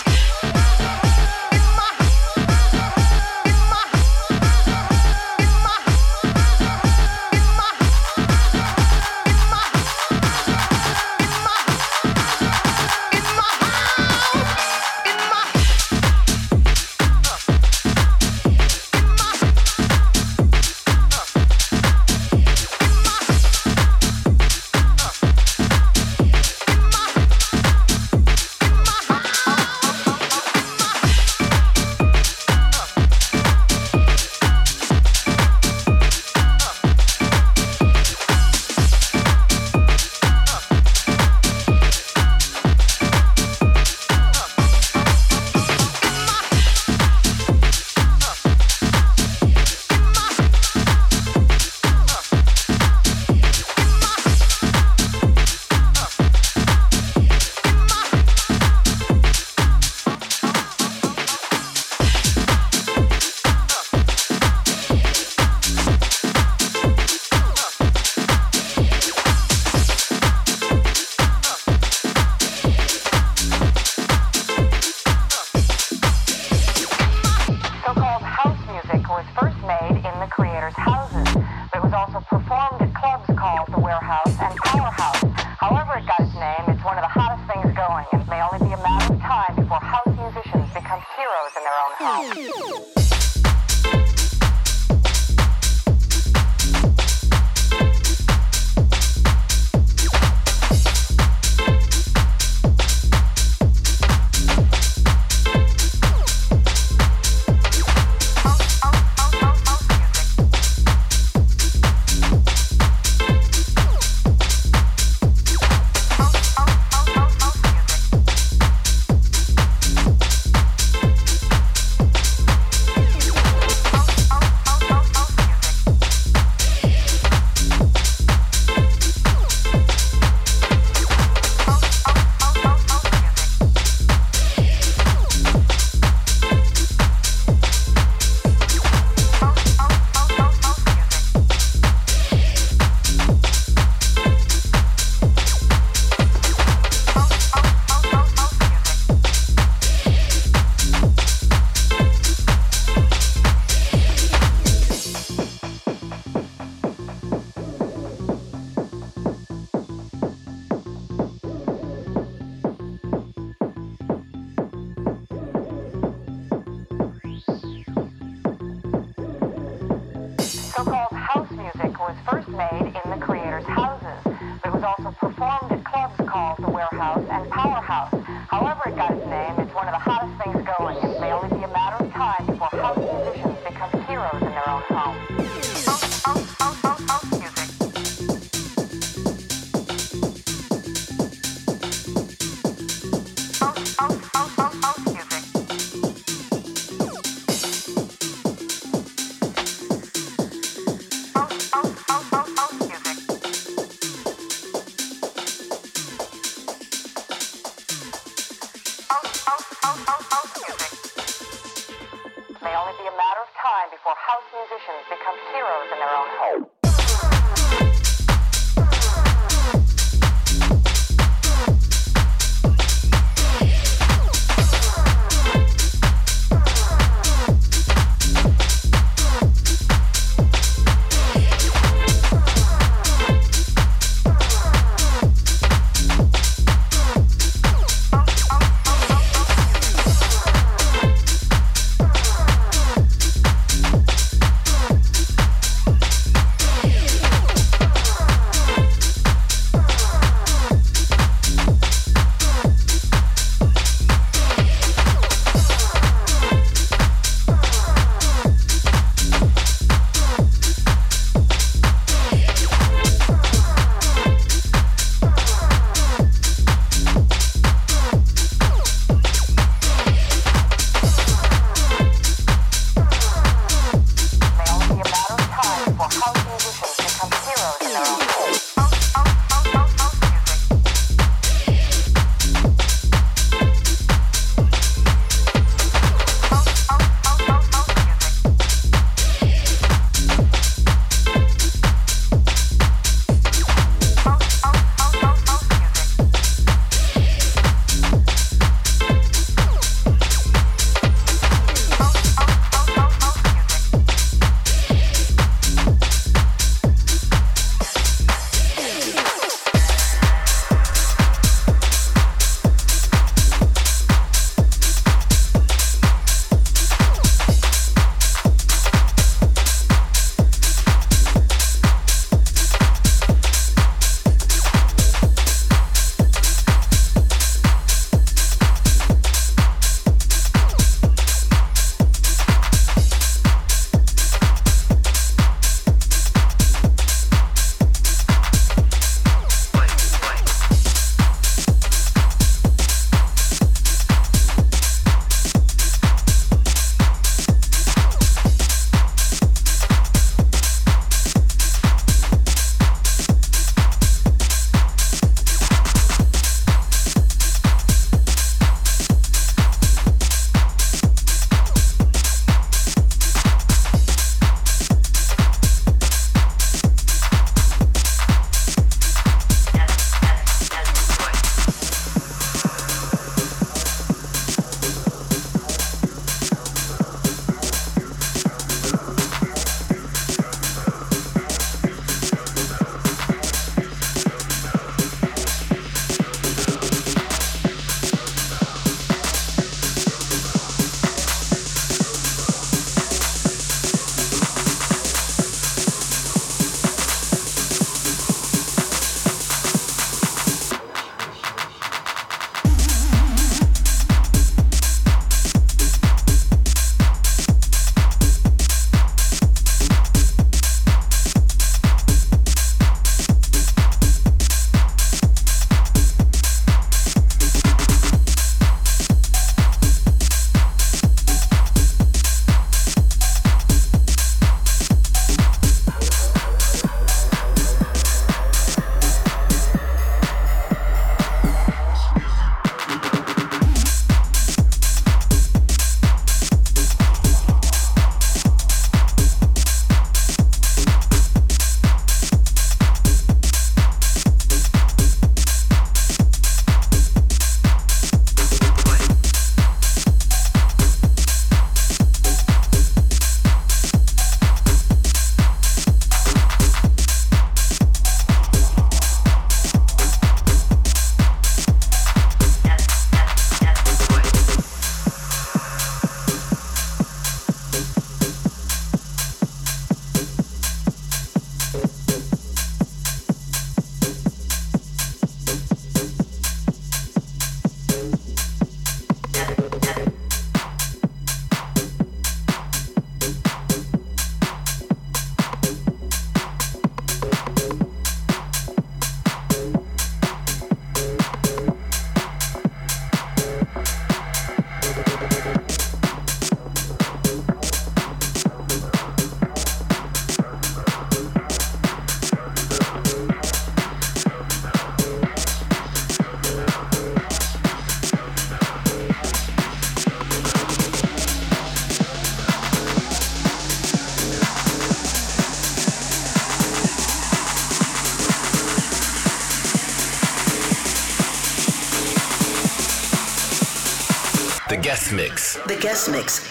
Guest mix.
The guest mix.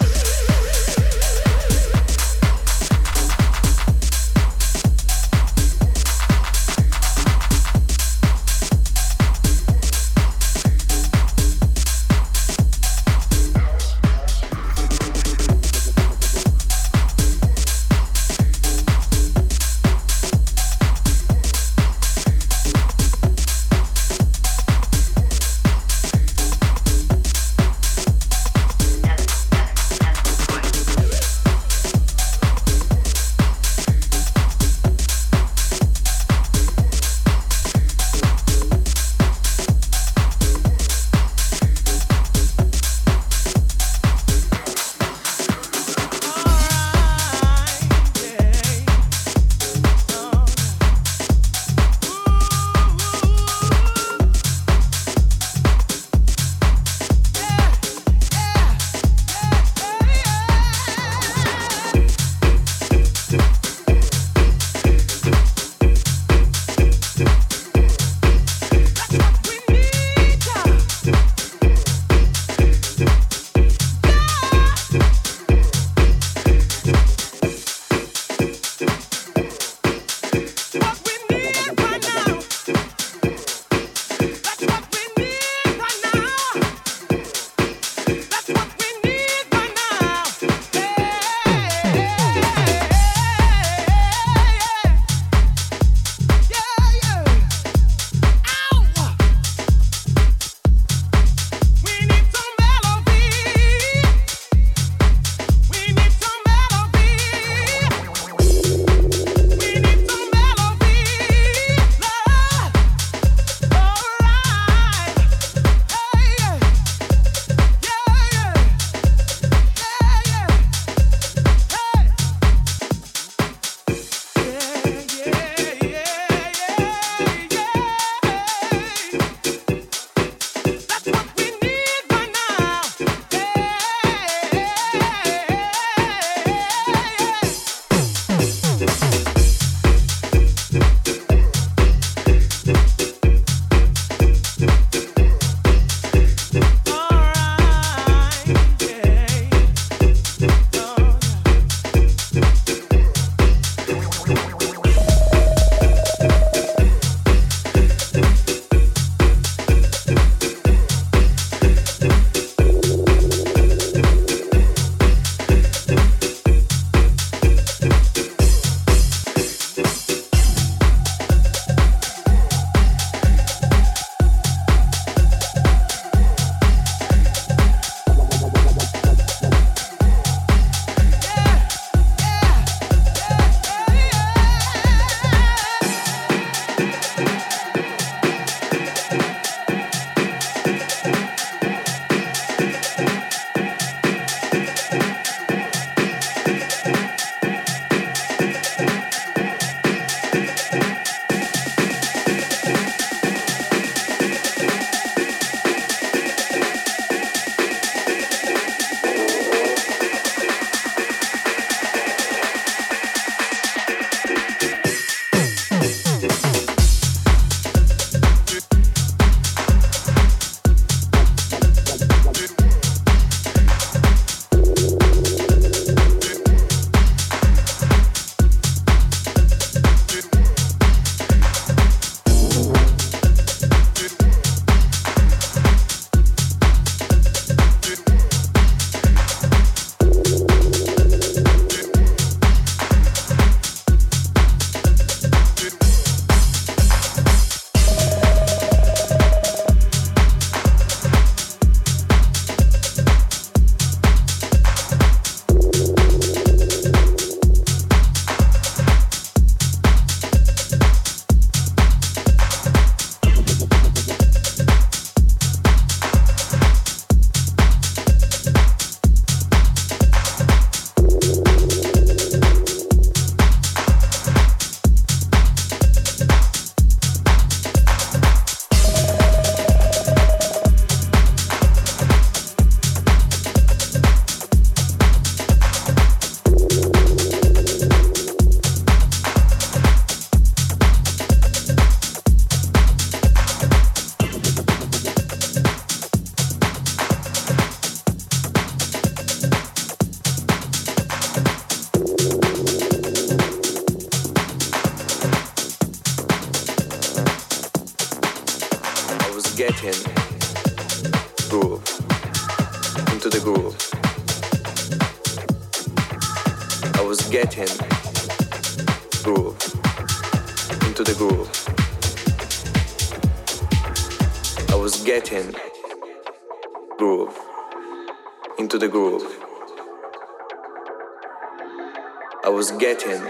Was getting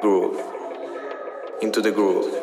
groove into the groove.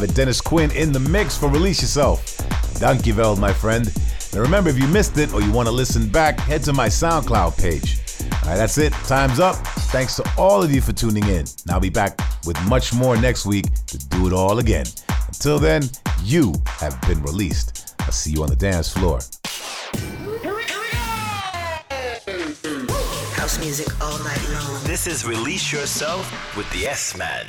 Have it. Dennis Quin in the mix for Release Yourself. Dankjewel, my friend. Now remember, if you missed it or you want to listen back, head to my SoundCloud page. All right, that's it. Time's up. Thanks to all of you for tuning in. And I'll be back with much more next week to do it all again. Until then, you have been released. I'll see you on the dance floor.
House music all night long.
This is Release Yourself with the S Man.